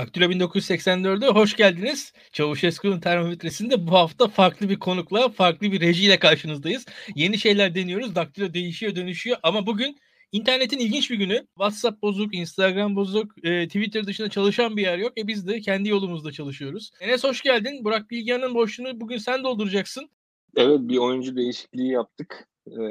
Daktilo 1984'e hoş geldiniz. Çavuşesku'nun termometresinde bu hafta farklı bir konukla, farklı bir rejiyle karşınızdayız. Yeni şeyler deniyoruz. Daktilo değişiyor, dönüşüyor ama bugün internetin ilginç bir günü. WhatsApp bozuk, Instagram bozuk, e, Twitter dışında çalışan bir yer yok. E biz de kendi yolumuzda çalışıyoruz. Enes hoş geldin. Burak Bilgehan'ın boşluğunu bugün sen dolduracaksın. Evet bir oyuncu değişikliği yaptık e,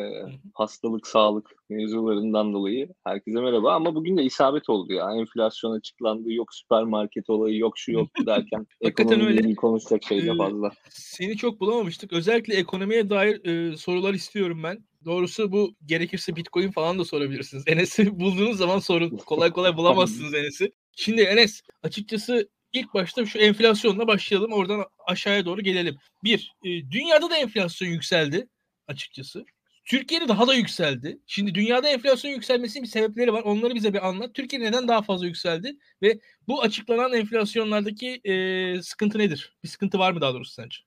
hastalık, sağlık mevzularından dolayı herkese merhaba. Ama bugün de isabet oldu ya. Enflasyon açıklandı, yok süpermarket olayı, yok şu yok derken Hakikaten öyle. konuşacak şey de fazla. Seni çok bulamamıştık. Özellikle ekonomiye dair e, sorular istiyorum ben. Doğrusu bu gerekirse Bitcoin falan da sorabilirsiniz. Enes'i bulduğunuz zaman sorun. Kolay kolay bulamazsınız Enes'i. Şimdi Enes açıkçası ilk başta şu enflasyonla başlayalım. Oradan aşağıya doğru gelelim. Bir, e, dünyada da enflasyon yükseldi açıkçası. Türkiye'de daha da yükseldi. Şimdi dünyada enflasyon yükselmesinin bir sebepleri var. Onları bize bir anlat. Türkiye neden daha fazla yükseldi ve bu açıklanan enflasyonlardaki e, sıkıntı nedir? Bir sıkıntı var mı daha doğrusu sence?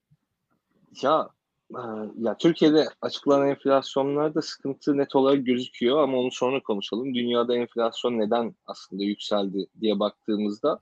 Ya ya Türkiye'de açıklanan enflasyonlarda sıkıntı net olarak gözüküyor ama onu sonra konuşalım. Dünyada enflasyon neden aslında yükseldi diye baktığımızda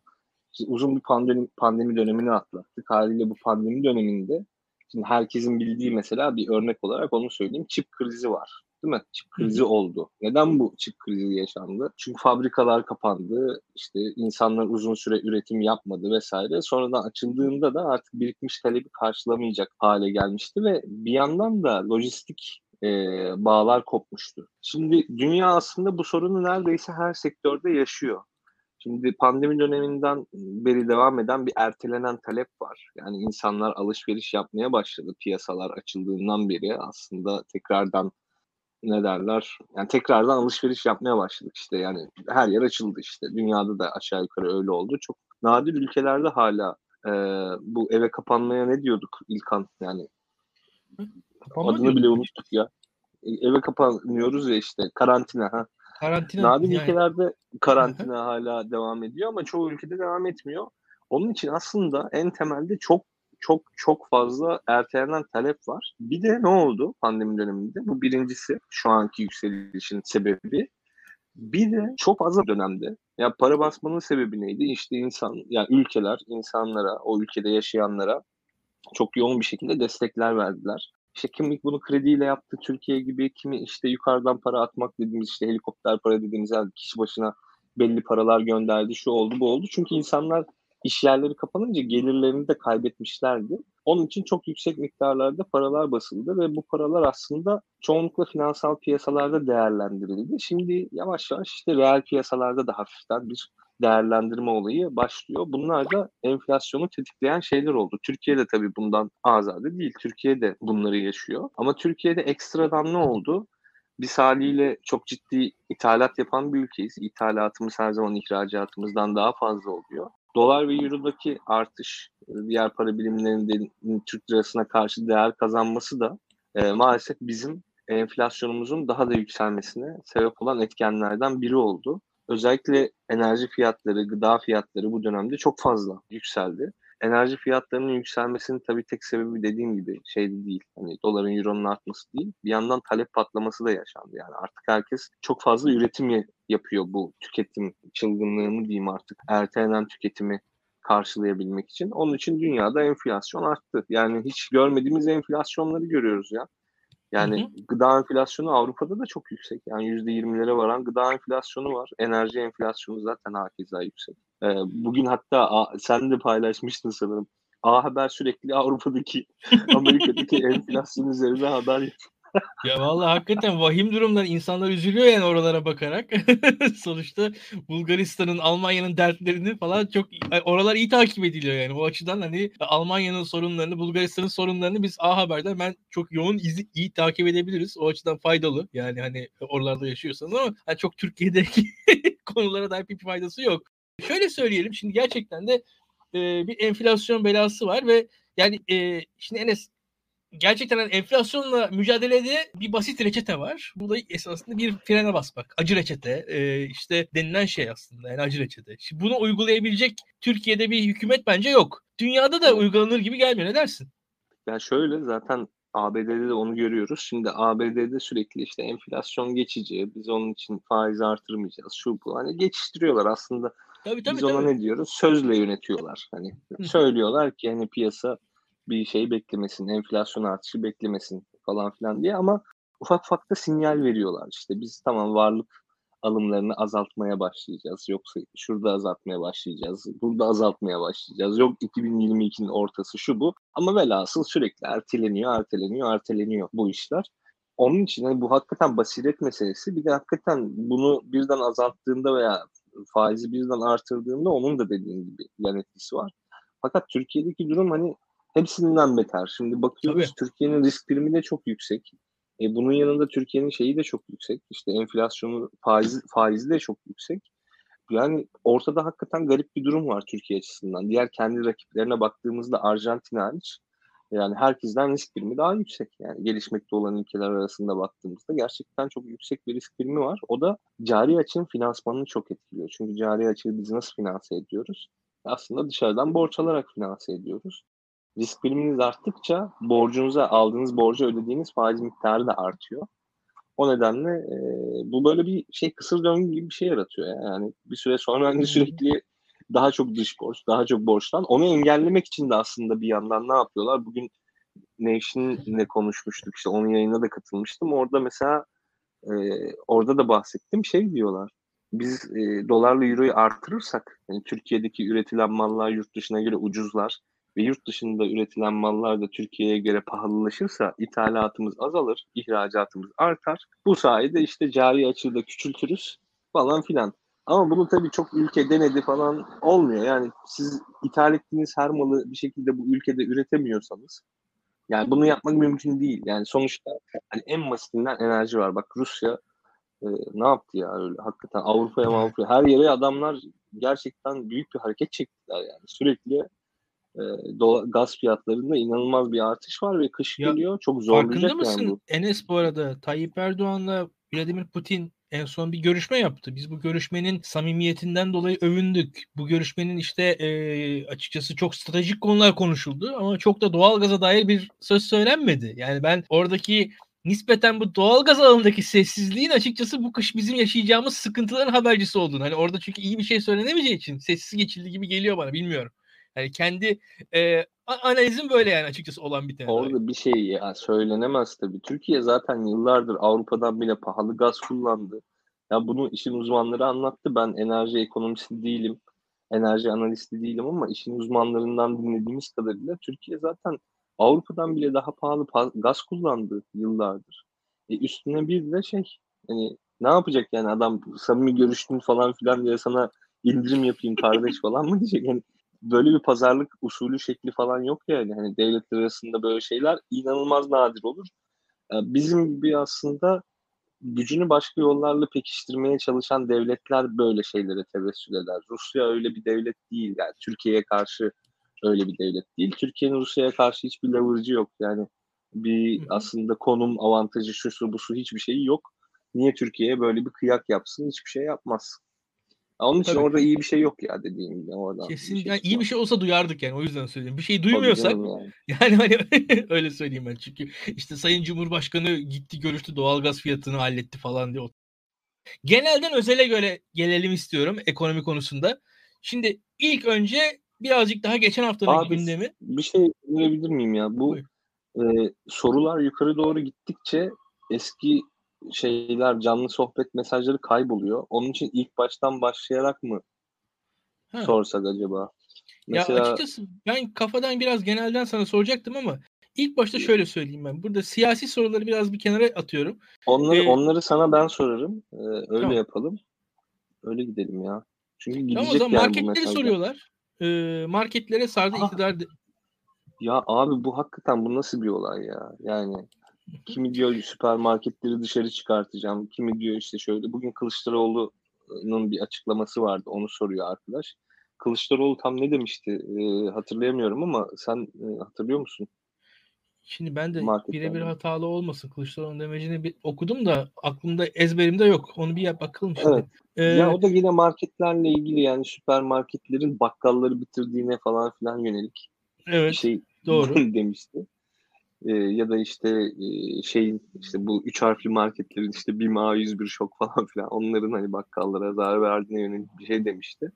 uzun bir pandemi, pandemi dönemini atlattık. Haliyle bu pandemi döneminde Şimdi herkesin bildiği mesela bir örnek olarak onu söyleyeyim. Çip krizi var. Değil mi? Çip krizi oldu. Neden bu çip krizi yaşandı? Çünkü fabrikalar kapandı. İşte insanlar uzun süre üretim yapmadı vesaire. Sonradan açıldığında da artık birikmiş talebi karşılamayacak hale gelmişti ve bir yandan da lojistik e, bağlar kopmuştu. Şimdi dünya aslında bu sorunu neredeyse her sektörde yaşıyor. Şimdi pandemi döneminden beri devam eden bir ertelenen talep var. Yani insanlar alışveriş yapmaya başladı piyasalar açıldığından beri aslında tekrardan ne derler? Yani tekrardan alışveriş yapmaya başladık işte yani her yer açıldı işte. Dünyada da aşağı yukarı öyle oldu. Çok nadir ülkelerde hala e, bu eve kapanmaya ne diyorduk İlkan yani Kapanma adını bile unuttuk ya. E, eve kapanıyoruz ya işte karantina ha. Karantina. Nadir yani. ülkelerde karantina hala devam ediyor ama çoğu ülkede devam etmiyor. Onun için aslında en temelde çok çok çok fazla ertelenen talep var. Bir de ne oldu pandemi döneminde? Bu birincisi şu anki yükselişin sebebi. Bir de çok fazla dönemde ya para basmanın sebebi neydi? İşte insan yani ülkeler insanlara, o ülkede yaşayanlara çok yoğun bir şekilde destekler verdiler. İşte kimi bunu krediyle yaptı Türkiye gibi, kimi işte yukarıdan para atmak dediğimiz işte helikopter para dediğimiz yani kişi başına belli paralar gönderdi, şu oldu bu oldu. Çünkü insanlar iş yerleri kapanınca gelirlerini de kaybetmişlerdi. Onun için çok yüksek miktarlarda paralar basıldı ve bu paralar aslında çoğunlukla finansal piyasalarda değerlendirildi. Şimdi yavaş yavaş işte reel piyasalarda da hafiften bir değerlendirme olayı başlıyor. Bunlar da enflasyonu tetikleyen şeyler oldu. Türkiye de tabii bundan azade değil. Türkiye de bunları yaşıyor. Ama Türkiye'de ekstradan ne oldu? Biz haliyle çok ciddi ithalat yapan bir ülkeyiz. İthalatımız her zaman ihracatımızdan daha fazla oluyor. Dolar ve Euro'daki artış, diğer para birimlerinin Türk lirasına karşı değer kazanması da e, maalesef bizim enflasyonumuzun daha da yükselmesine sebep olan etkenlerden biri oldu. Özellikle enerji fiyatları, gıda fiyatları bu dönemde çok fazla yükseldi. Enerji fiyatlarının yükselmesinin tabii tek sebebi dediğim gibi şeydi değil. Hani doların, euronun artması değil. Bir yandan talep patlaması da yaşandı. Yani artık herkes çok fazla üretim yapıyor bu tüketim çılgınlığını diyeyim artık. Ertelenen tüketimi karşılayabilmek için. Onun için dünyada enflasyon arttı. Yani hiç görmediğimiz enflasyonları görüyoruz ya. Yani hı hı. gıda enflasyonu Avrupa'da da çok yüksek. Yani yüzde yirmilere varan gıda enflasyonu var. Enerji enflasyonu zaten hakeza yüksek. Ee, bugün hatta sen de paylaşmıştın sanırım. A Haber sürekli Avrupa'daki, Amerika'daki enflasyon üzerine haber yapıyor ya vallahi hakikaten vahim durumdan insanlar üzülüyor yani oralara bakarak. Sonuçta Bulgaristan'ın, Almanya'nın dertlerini falan çok oralar iyi takip ediliyor yani. O açıdan hani Almanya'nın sorunlarını, Bulgaristan'ın sorunlarını biz A Haber'den ben çok yoğun izi, iyi takip edebiliriz. O açıdan faydalı. Yani hani oralarda yaşıyorsanız ama hani çok Türkiye'deki konulara dair bir faydası yok. Şöyle söyleyelim şimdi gerçekten de e, bir enflasyon belası var ve yani e, şimdi Enes gerçekten enflasyonla mücadelede bir basit reçete var. Bu da esasında bir frene basmak. Acı reçete e, işte denilen şey aslında yani acı reçete. Şimdi bunu uygulayabilecek Türkiye'de bir hükümet bence yok. Dünyada da uygulanır gibi gelmiyor. Ne dersin? Yani şöyle zaten ABD'de de onu görüyoruz. Şimdi ABD'de sürekli işte enflasyon geçici. Biz onun için faiz artırmayacağız. Şu bu. Hani geçiştiriyorlar aslında. Tabii, tabii, Biz ona tabii. ne diyoruz? Sözle yönetiyorlar. Hani söylüyorlar ki hani piyasa bir şey beklemesin, enflasyon artışı beklemesin falan filan diye ama ufak ufak da sinyal veriyorlar. İşte biz tamam varlık alımlarını azaltmaya başlayacağız. Yoksa şurada azaltmaya başlayacağız. Burada azaltmaya başlayacağız. Yok 2022'nin ortası şu bu. Ama velhasıl sürekli erteleniyor, erteleniyor, erteleniyor bu işler. Onun için hani bu hakikaten basiret meselesi. Bir de hakikaten bunu birden azalttığında veya faizi birden artırdığında onun da dediğin gibi yan etkisi var. Fakat Türkiye'deki durum hani hepsinden beter. Şimdi bakıyoruz Tabii. Türkiye'nin risk primi de çok yüksek. E, bunun yanında Türkiye'nin şeyi de çok yüksek. İşte enflasyonu, faizi, faizi de çok yüksek. Yani ortada hakikaten garip bir durum var Türkiye açısından. Diğer kendi rakiplerine baktığımızda Arjantin hariç yani herkesten risk primi daha yüksek. Yani gelişmekte olan ülkeler arasında baktığımızda gerçekten çok yüksek bir risk primi var. O da cari açığın finansmanını çok etkiliyor. Çünkü cari açığı biz nasıl finanse ediyoruz? Aslında dışarıdan borç alarak finanse ediyoruz. Risk priminiz arttıkça borcunuza aldığınız borcu ödediğiniz faiz miktarı da artıyor. O nedenle e, bu böyle bir şey kısır döngü gibi bir şey yaratıyor. Yani, yani bir süre sonra hani sürekli daha çok dış borç, daha çok borçtan. Onu engellemek için de aslında bir yandan ne yapıyorlar? Bugün Nation'le konuşmuştuk işte onun yayına da katılmıştım. Orada mesela e, orada da bahsettim şey diyorlar. Biz e, dolarla euroyu artırırsak yani Türkiye'deki üretilen mallar yurt dışına göre ucuzlar ve yurt dışında üretilen mallar da Türkiye'ye göre pahalılaşırsa ithalatımız azalır, ihracatımız artar. Bu sayede işte cari açığı da küçültürüz falan filan. Ama bunu tabii çok ülke denedi falan olmuyor. Yani siz ithal ettiğiniz her malı bir şekilde bu ülkede üretemiyorsanız yani bunu yapmak mümkün değil. Yani sonuçta hani en basitinden enerji var. Bak Rusya e, ne yaptı ya öyle hakikaten Avrupa'ya Avrupa'ya her yere adamlar gerçekten büyük bir hareket çektiler yani. Sürekli e, dola, gaz fiyatlarında inanılmaz bir artış var ve kış Ya, geliyor. Çok zorlayacak Farkında mısın yani bu. Enes bu arada Tayyip Erdoğan'la Vladimir Putin en son bir görüşme yaptı. Biz bu görüşmenin samimiyetinden dolayı övündük. Bu görüşmenin işte e, açıkçası çok stratejik konular konuşuldu ama çok da doğalgaza dair bir söz söylenmedi. Yani ben oradaki nispeten bu doğalgaz alanındaki sessizliğin açıkçası bu kış bizim yaşayacağımız sıkıntıların habercisi olduğunu. Hani orada çünkü iyi bir şey söylenemeyeceği için sessiz geçildi gibi geliyor bana bilmiyorum. Yani kendi e, analizim böyle yani açıkçası olan bir tane. Orada bir şey ya söylenemez tabii. Türkiye zaten yıllardır Avrupa'dan bile pahalı gaz kullandı. Ya bunu işin uzmanları anlattı. Ben enerji ekonomisti değilim. Enerji analisti değilim ama işin uzmanlarından dinlediğimiz kadarıyla Türkiye zaten Avrupa'dan bile daha pahalı gaz kullandı yıllardır. E üstüne bir de şey hani ne yapacak yani adam samimi görüştün falan filan diye sana indirim yapayım kardeş falan mı diyecek? Yani böyle bir pazarlık usulü şekli falan yok yani. Hani devletler arasında böyle şeyler inanılmaz nadir olur. Bizim gibi aslında gücünü başka yollarla pekiştirmeye çalışan devletler böyle şeylere tevessül eder. Rusya öyle bir devlet değil yani. Türkiye'ye karşı öyle bir devlet değil. Türkiye'nin Rusya'ya karşı hiçbir lavırcı yok. Yani bir aslında konum avantajı şu su bu su hiçbir şeyi yok. Niye Türkiye'ye böyle bir kıyak yapsın? Hiçbir şey yapmaz. Onun için Tabii. orada iyi bir şey yok ya dediğim gibi oradan. Kesin bir şey yani iyi bir şey olsa duyardık yani o yüzden söyleyeyim. Bir şey duymuyorsak yani. yani hani öyle söyleyeyim ben çünkü işte Sayın Cumhurbaşkanı gitti görüştü doğalgaz fiyatını halletti falan diye. Genelden özele göre gelelim istiyorum ekonomi konusunda. Şimdi ilk önce birazcık daha geçen haftanın Abi, gündemi. Bir şey önerebilir miyim ya? Bu e, sorular yukarı doğru gittikçe eski şeyler canlı sohbet mesajları kayboluyor. Onun için ilk baştan başlayarak mı ha. sorsak acaba? Mesela... Ya açıkçası ben kafadan biraz genelden sana soracaktım ama ilk başta şöyle söyleyeyim ben. Burada siyasi soruları biraz bir kenara atıyorum. Onları ee, onları sana ben sorarım. Ee, öyle tamam. yapalım. Öyle gidelim ya. Çünkü gidecek tamam, o zaman yani marketleri soruyorlar. Ee, marketlere sardı Ha. iktidar. Ya abi bu hakikaten bu nasıl bir olay ya? Yani kimi diyor süpermarketleri dışarı çıkartacağım. Kimi diyor işte şöyle. Bugün Kılıçdaroğlu'nun bir açıklaması vardı. Onu soruyor arkadaş. Kılıçdaroğlu tam ne demişti? Ee, hatırlayamıyorum ama sen e, hatırlıyor musun? Şimdi ben de birebir hatalı olmasın Kılıçdaroğlu'nun demecini bir okudum da aklımda ezberimde yok. Onu bir yap bakalım şimdi. Evet. Ee, Ya o da yine marketlerle ilgili yani süpermarketlerin bakkalları bitirdiğine falan filan yönelik bir evet şey doğru. demişti. Ee, ya da işte e, şeyin işte bu üç harfli marketlerin işte BİM A101 şok falan filan onların hani bakkallara zarar verdiğine yönelik bir şey demişti.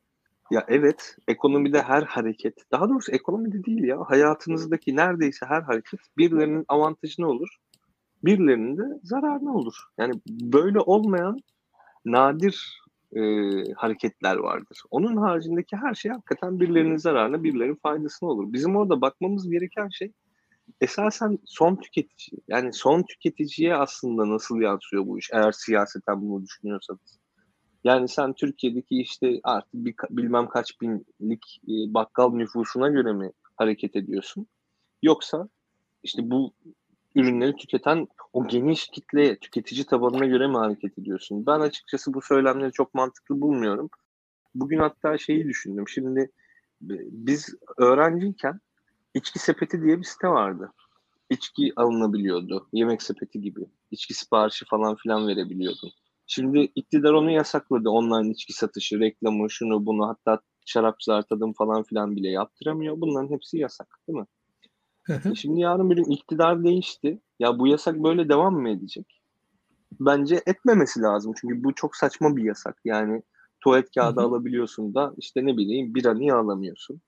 Ya evet, ekonomide her hareket, daha doğrusu ekonomide değil ya, hayatınızdaki neredeyse her hareket birilerinin avantajına olur, birilerinin de zararına olur. Yani böyle olmayan nadir e, hareketler vardır. Onun haricindeki her şey hakikaten birilerinin zararına, birilerinin faydasına olur. Bizim orada bakmamız gereken şey esasen son tüketici. Yani son tüketiciye aslında nasıl yansıyor bu iş eğer siyaseten bunu düşünüyorsanız. Yani sen Türkiye'deki işte artık bir, bilmem kaç binlik e, bakkal nüfusuna göre mi hareket ediyorsun? Yoksa işte bu ürünleri tüketen o geniş kitle tüketici tabanına göre mi hareket ediyorsun? Ben açıkçası bu söylemleri çok mantıklı bulmuyorum. Bugün hatta şeyi düşündüm. Şimdi e, biz öğrenciyken içki sepeti diye bir site vardı. İçki alınabiliyordu. Yemek sepeti gibi. İçki siparişi falan filan verebiliyordun. Şimdi iktidar onu yasakladı. Online içki satışı, reklamı, şunu bunu hatta şarapçılar tadım falan filan bile yaptıramıyor. Bunların hepsi yasak değil mi? E şimdi yarın bir gün iktidar değişti. Ya bu yasak böyle devam mı edecek? Bence etmemesi lazım. Çünkü bu çok saçma bir yasak. Yani tuvalet kağıdı alabiliyorsun da işte ne bileyim bira niye alamıyorsun?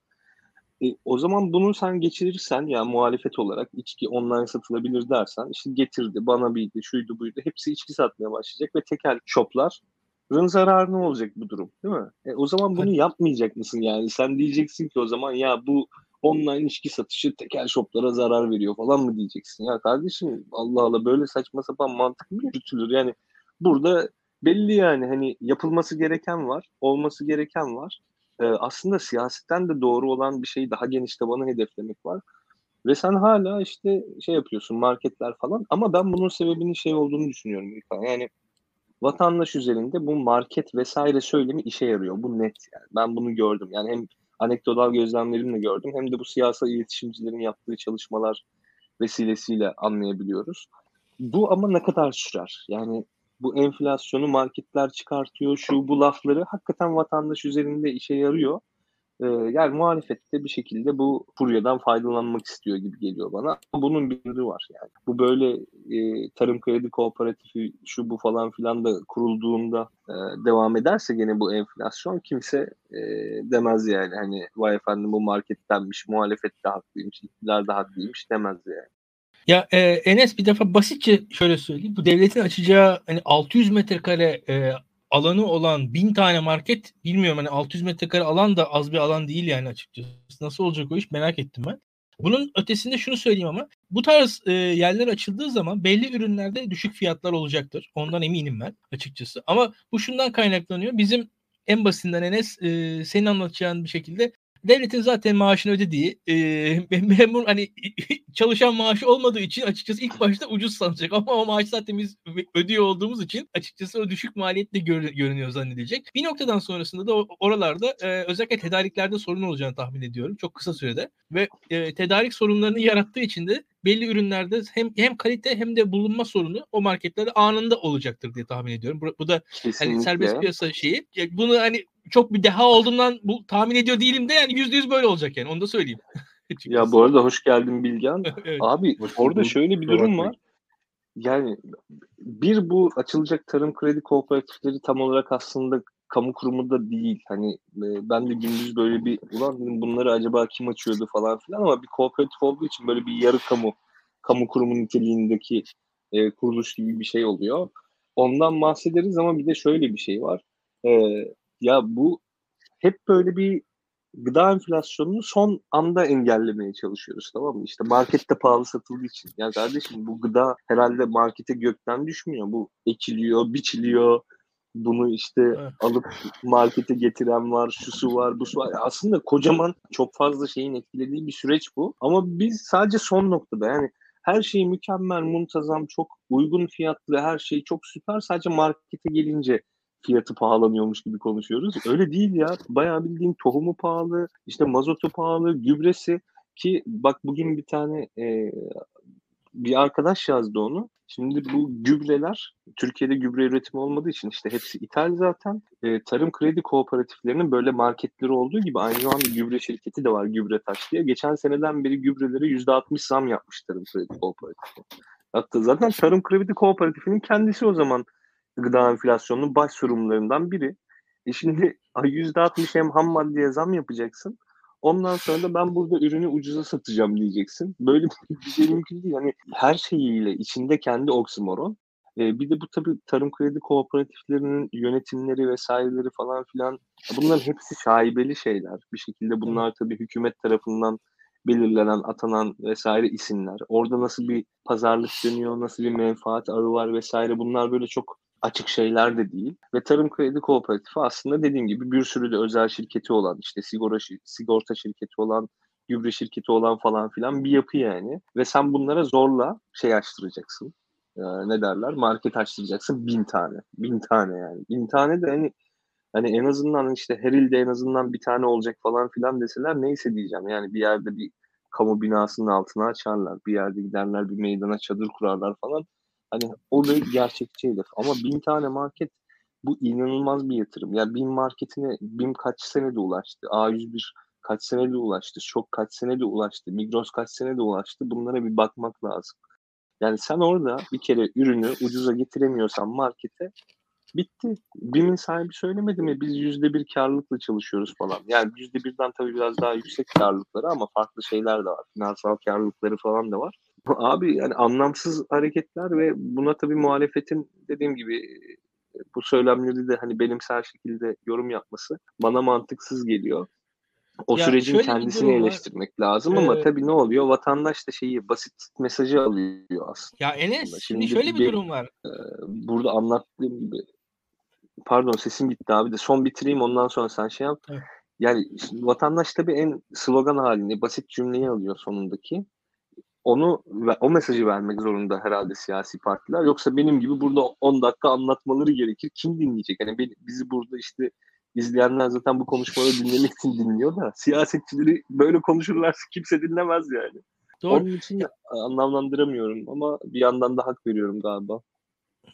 E, o zaman bunu sen geçirirsen ya muhalefet olarak içki online satılabilir dersen işte getirdi bana bildi şuydu buydu hepsi içki satmaya başlayacak ve tekel shopların zararı ne olacak bu durum değil mi? E, o zaman bunu yapmayacak mısın yani sen diyeceksin ki o zaman ya bu online ilişki satışı tekel shoplara zarar veriyor falan mı diyeceksin? Ya kardeşim Allah Allah böyle saçma sapan mantık mı yürütülür? Yani burada belli yani hani yapılması gereken var, olması gereken var. Ee, aslında siyasetten de doğru olan bir şeyi daha geniş tabanı hedeflemek var. Ve sen hala işte şey yapıyorsun marketler falan ama ben bunun sebebinin şey olduğunu düşünüyorum İlkan. Yani vatandaş üzerinde bu market vesaire söylemi işe yarıyor. Bu net yani. Ben bunu gördüm. Yani hem anekdotal gözlemlerimle gördüm. Hem de bu siyasal iletişimcilerin yaptığı çalışmalar vesilesiyle anlayabiliyoruz. Bu ama ne kadar sürer? Yani bu enflasyonu marketler çıkartıyor, şu bu lafları hakikaten vatandaş üzerinde işe yarıyor. Ee, yani muhalefette bir şekilde bu furyadan faydalanmak istiyor gibi geliyor bana. Bunun bir var yani. Bu böyle e, tarım kredi kooperatifi şu bu falan filan da kurulduğunda e, devam ederse gene bu enflasyon kimse e, demez yani. Hani vay efendim bu markettenmiş, muhalefet de haklıymış, iktidar da haklıymış demez yani. Ya e, Enes bir defa basitçe şöyle söyleyeyim. Bu devletin açacağı hani 600 metrekare e, alanı olan bin tane market bilmiyorum hani 600 metrekare alan da az bir alan değil yani açıkçası. Nasıl olacak o iş merak ettim ben. Bunun ötesinde şunu söyleyeyim ama bu tarz e, yerler açıldığı zaman belli ürünlerde düşük fiyatlar olacaktır. Ondan eminim ben açıkçası. Ama bu şundan kaynaklanıyor. Bizim en basitinden Enes e, senin anlatacağın bir şekilde devletin zaten maaşını ödediği e, memur hani çalışan maaşı olmadığı için açıkçası ilk başta ucuz sanacak ama o maaş zaten biz ödüyor olduğumuz için açıkçası o düşük maliyetle gör, görünüyor zannedecek. Bir noktadan sonrasında da oralarda e, özellikle tedariklerde sorun olacağını tahmin ediyorum çok kısa sürede ve e, tedarik sorunlarını yarattığı için de belli ürünlerde hem hem kalite hem de bulunma sorunu o marketlerde anında olacaktır diye tahmin ediyorum. Bu, bu da hani serbest piyasa şeyi. Bunu hani çok bir deha olduğundan bu tahmin ediyor değilim de yani yüzde yüz böyle olacak yani onu da söyleyeyim. ya bu arada hoş geldin Bilgen. evet. Abi hoş orada şöyle bir durum var. Yani bir bu açılacak tarım kredi kooperatifleri tam olarak aslında kamu kurumu da değil. Hani e, ben de gündüz böyle bir ulan dedim bunları acaba kim açıyordu falan filan ama bir kooperatif olduğu için böyle bir yarı kamu kamu kurumu niteliğindeki e, kuruluş gibi bir şey oluyor. Ondan bahsederiz ama bir de şöyle bir şey var. E, ya bu hep böyle bir gıda enflasyonunu son anda engellemeye çalışıyoruz tamam mı? İşte markette pahalı satıldığı için. Ya kardeşim bu gıda herhalde markete gökten düşmüyor. Bu ekiliyor, biçiliyor. Bunu işte evet. alıp markete getiren var, şusu var, busu var. Aslında kocaman çok fazla şeyin etkilediği bir süreç bu. Ama biz sadece son noktada yani her şey mükemmel, muntazam, çok uygun fiyatlı, her şey çok süper. Sadece markete gelince fiyatı pahalanıyormuş gibi konuşuyoruz. Öyle değil ya. Bayağı bildiğin tohumu pahalı, işte mazotu pahalı, gübresi ki bak bugün bir tane e, bir arkadaş yazdı onu. Şimdi bu gübreler Türkiye'de gübre üretimi olmadığı için işte hepsi ithal zaten. E, tarım kredi kooperatiflerinin böyle marketleri olduğu gibi aynı zamanda gübre şirketi de var gübre taş diye. Geçen seneden beri gübrelere %60 zam yapmış tarım kredi kooperatifi. Hatta zaten tarım kredi kooperatifinin kendisi o zaman gıda enflasyonunun baş sorumlularından biri. E şimdi %60 hem ham maddeye zam yapacaksın. Ondan sonra da ben burada ürünü ucuza satacağım diyeceksin. Böyle bir şey mümkün değil. Yani her şeyiyle içinde kendi oksimoron. Ee, bir de bu tabii tarım kredi kooperatiflerinin yönetimleri vesaireleri falan filan bunların hepsi şaibeli şeyler. Bir şekilde bunlar tabii hükümet tarafından belirlenen, atanan vesaire isimler. Orada nasıl bir pazarlık dönüyor, nasıl bir menfaat ağı var vesaire bunlar böyle çok açık şeyler de değil. Ve Tarım Kredi Kooperatifi aslında dediğim gibi bir sürü de özel şirketi olan, işte sigorta, sigorta şirketi olan, gübre şirketi olan falan filan bir yapı yani. Ve sen bunlara zorla şey açtıracaksın. Ee, ne derler? Market açtıracaksın bin tane. Bin tane yani. Bin tane de hani hani en azından işte her ilde en azından bir tane olacak falan filan deseler neyse diyeceğim. Yani bir yerde bir kamu binasının altına açarlar. Bir yerde giderler bir meydana çadır kurarlar falan. Hani o da gerçekçi. Ama bin tane market bu inanılmaz bir yatırım. Ya yani bin marketine bin kaç senede ulaştı. A101 kaç senede ulaştı. Şok kaç senede ulaştı. Migros kaç senede ulaştı. Bunlara bir bakmak lazım. Yani sen orada bir kere ürünü ucuza getiremiyorsan markete bitti. BİM'in sahibi söylemedi mi biz yüzde bir karlılıkla çalışıyoruz falan. Yani yüzde birden tabii biraz daha yüksek karlılıkları ama farklı şeyler de var. Finansal karlılıkları falan da var. Abi yani anlamsız hareketler ve buna tabii muhalefetin dediğim gibi bu söylemleri de hani benimsel şekilde yorum yapması bana mantıksız geliyor. O ya sürecin kendisini eleştirmek lazım ee, ama tabii ne oluyor? Vatandaş da şeyi basit mesajı alıyor aslında. Ya Enes şimdi, şimdi şöyle bir, bir durum var. E, burada anlattığım gibi pardon sesim gitti abi de son bitireyim ondan sonra sen şey yap. Evet. Yani vatandaş tabii en slogan halini basit cümleyi alıyor sonundaki onu o mesajı vermek zorunda herhalde siyasi partiler. Yoksa benim gibi burada 10 dakika anlatmaları gerekir. Kim dinleyecek? Hani bizi burada işte izleyenler zaten bu konuşmaları dinlemek için dinliyor da siyasetçileri böyle konuşurlarsa kimse dinlemez yani. Doğru. Onun için anlamlandıramıyorum ama bir yandan da hak veriyorum galiba.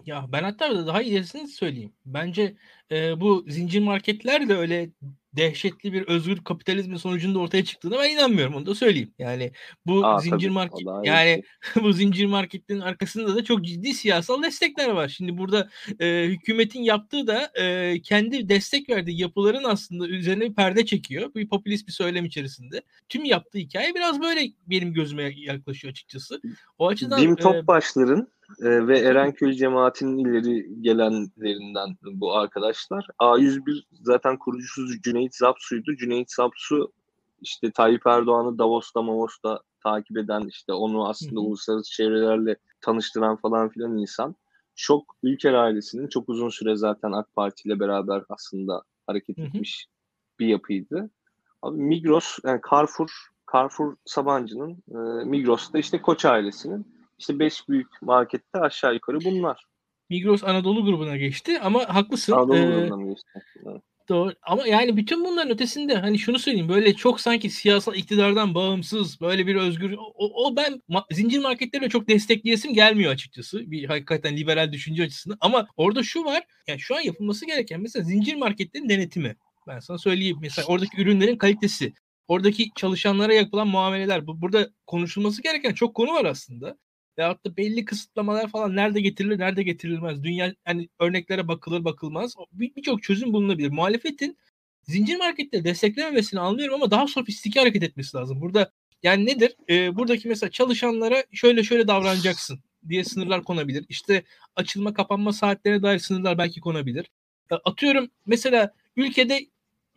Ya ben hatta daha ilerisini söyleyeyim. Bence e, bu zincir marketler de öyle dehşetli bir özgür kapitalizmin sonucunda ortaya çıktığına ben inanmıyorum. Onu da söyleyeyim. Yani bu Aa, zincir tabii, market yani bu zincir marketlerin arkasında da çok ciddi siyasal destekler var. Şimdi burada e, hükümetin yaptığı da e, kendi destek verdiği yapıların aslında üzerine bir perde çekiyor. Bir popülist bir söylem içerisinde. Tüm yaptığı hikaye biraz böyle benim gözüme yaklaşıyor açıkçası. O açıdan Bim Topbaşların e, ve Erenköy cemaatinin ileri gelenlerinden bu arkadaşlar. A101 zaten kurucusu Cüneyt Zapsu'ydu. Cüneyt Zapsu işte Tayyip Erdoğan'ı Davos'ta Mavos'ta takip eden işte onu aslında Hı-hı. uluslararası çevrelerle tanıştıran falan filan insan. Şok Ülker ailesinin çok uzun süre zaten AK Parti ile beraber aslında hareket Hı-hı. etmiş bir yapıydı. Abi Migros yani Carrefour Carrefour Sabancı'nın e, Migros'ta işte Koç ailesinin işte beş büyük markette aşağı yukarı bunlar. Migros Anadolu grubuna geçti ama haklısın. Anadolu ee, grubuna geçti? Evet. Doğru. Ama yani bütün bunların ötesinde hani şunu söyleyeyim böyle çok sanki siyasal iktidardan bağımsız böyle bir özgür o, o ben ma- zincir marketlerine çok destekleyesim gelmiyor açıkçası. Bir hakikaten liberal düşünce açısından. Ama orada şu var. Yani şu an yapılması gereken mesela zincir marketlerin denetimi. Ben sana söyleyeyim mesela oradaki ürünlerin kalitesi, oradaki çalışanlara yapılan muameleler. Bu, burada konuşulması gereken çok konu var aslında veyahut da belli kısıtlamalar falan nerede getirilir, nerede getirilmez. Dünya hani örneklere bakılır, bakılmaz. Birçok bir çözüm bulunabilir. Muhalefetin zincir markette desteklememesini anlıyorum ama daha sofistike hareket etmesi lazım. Burada yani nedir? Ee, buradaki mesela çalışanlara şöyle şöyle davranacaksın diye sınırlar konabilir. İşte açılma kapanma saatlerine dair sınırlar belki konabilir. Atıyorum mesela ülkede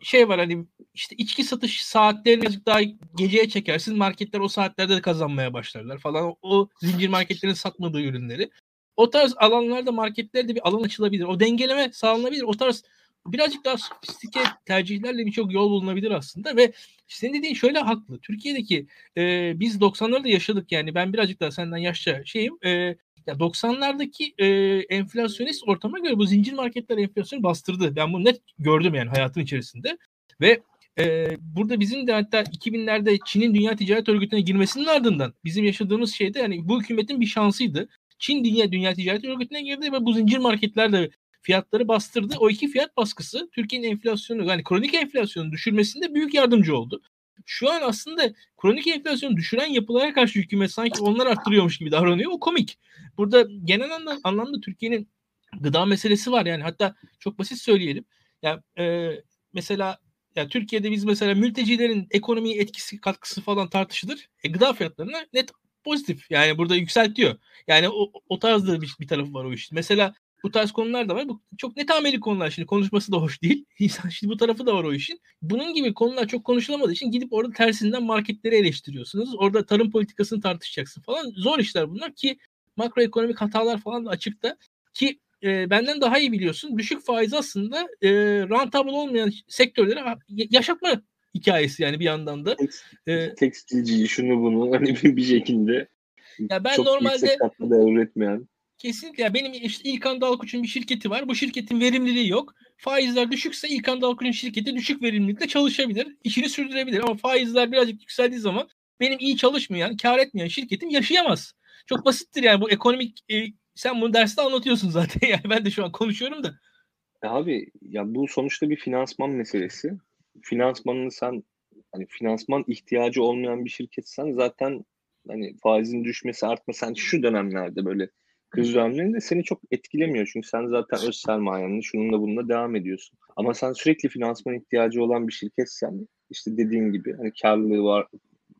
şey var hani işte içki satış saatlerini birazcık daha geceye çekersin. Marketler o saatlerde de kazanmaya başlarlar falan. O, zincir marketlerin satmadığı ürünleri. O tarz alanlarda marketlerde bir alan açılabilir. O dengeleme sağlanabilir. O tarz birazcık daha sofistike tercihlerle birçok yol bulunabilir aslında ve senin dediğin şöyle haklı. Türkiye'deki e, biz 90'larda yaşadık yani ben birazcık daha senden yaşça şeyim. E, ya 90'lardaki e, enflasyonist ortama göre bu zincir marketler enflasyonu bastırdı. Ben bunu net gördüm yani hayatın içerisinde. Ve e, burada bizim de hatta 2000'lerde Çin'in Dünya Ticaret Örgütü'ne girmesinin ardından bizim yaşadığımız şeyde yani bu hükümetin bir şansıydı. Çin Dünya, Dünya Ticaret Örgütü'ne girdi ve bu zincir marketler de fiyatları bastırdı. O iki fiyat baskısı Türkiye'nin enflasyonu yani kronik enflasyonu düşürmesinde büyük yardımcı oldu şu an aslında kronik enflasyonu düşüren yapılara karşı hükümet sanki onlar arttırıyormuş gibi davranıyor. O komik. Burada genel anlamda, Türkiye'nin gıda meselesi var yani hatta çok basit söyleyelim. Yani e, mesela ya Türkiye'de biz mesela mültecilerin ekonomiye etkisi katkısı falan tartışılır. E, gıda fiyatlarına net pozitif. Yani burada yükseltiyor. Yani o, o tarzda bir, bir tarafı var o iş. Mesela bu tarz konular da var. Bu çok net ameli konular. Şimdi konuşması da hoş değil. İnsan şimdi bu tarafı da var o işin. Bunun gibi konular çok konuşulamadığı için gidip orada tersinden marketleri eleştiriyorsunuz. Orada tarım politikasını tartışacaksın falan. Zor işler bunlar ki makroekonomik hatalar falan da açıkta. Ki e, benden daha iyi biliyorsun. Düşük faiz aslında e, rentable olmayan sektörleri yaşatma hikayesi yani bir yandan da. E, Tekstilci şunu bunu hani bir, bir şekilde ya ben çok normalde yüksek üretmeyen Kesinlikle. Ya benim işte İlkan Dalkuç'un bir şirketi var. Bu şirketin verimliliği yok. Faizler düşükse İlkan Dalkuç'un şirketi düşük verimlilikte çalışabilir. işini sürdürebilir. Ama faizler birazcık yükseldiği zaman benim iyi çalışmayan, kar etmeyen şirketim yaşayamaz. Çok basittir yani bu ekonomik e, sen bunu derste anlatıyorsun zaten yani ben de şu an konuşuyorum da. Abi ya bu sonuçta bir finansman meselesi. Finansmanını sen hani finansman ihtiyacı olmayan bir şirketsen zaten hani faizin düşmesi artması hani şu dönemlerde böyle kriz dönemlerinde seni çok etkilemiyor. Çünkü sen zaten öz sermayenle şununla bununla devam ediyorsun. Ama sen sürekli finansman ihtiyacı olan bir şirketsen işte dediğin gibi hani karlılığı var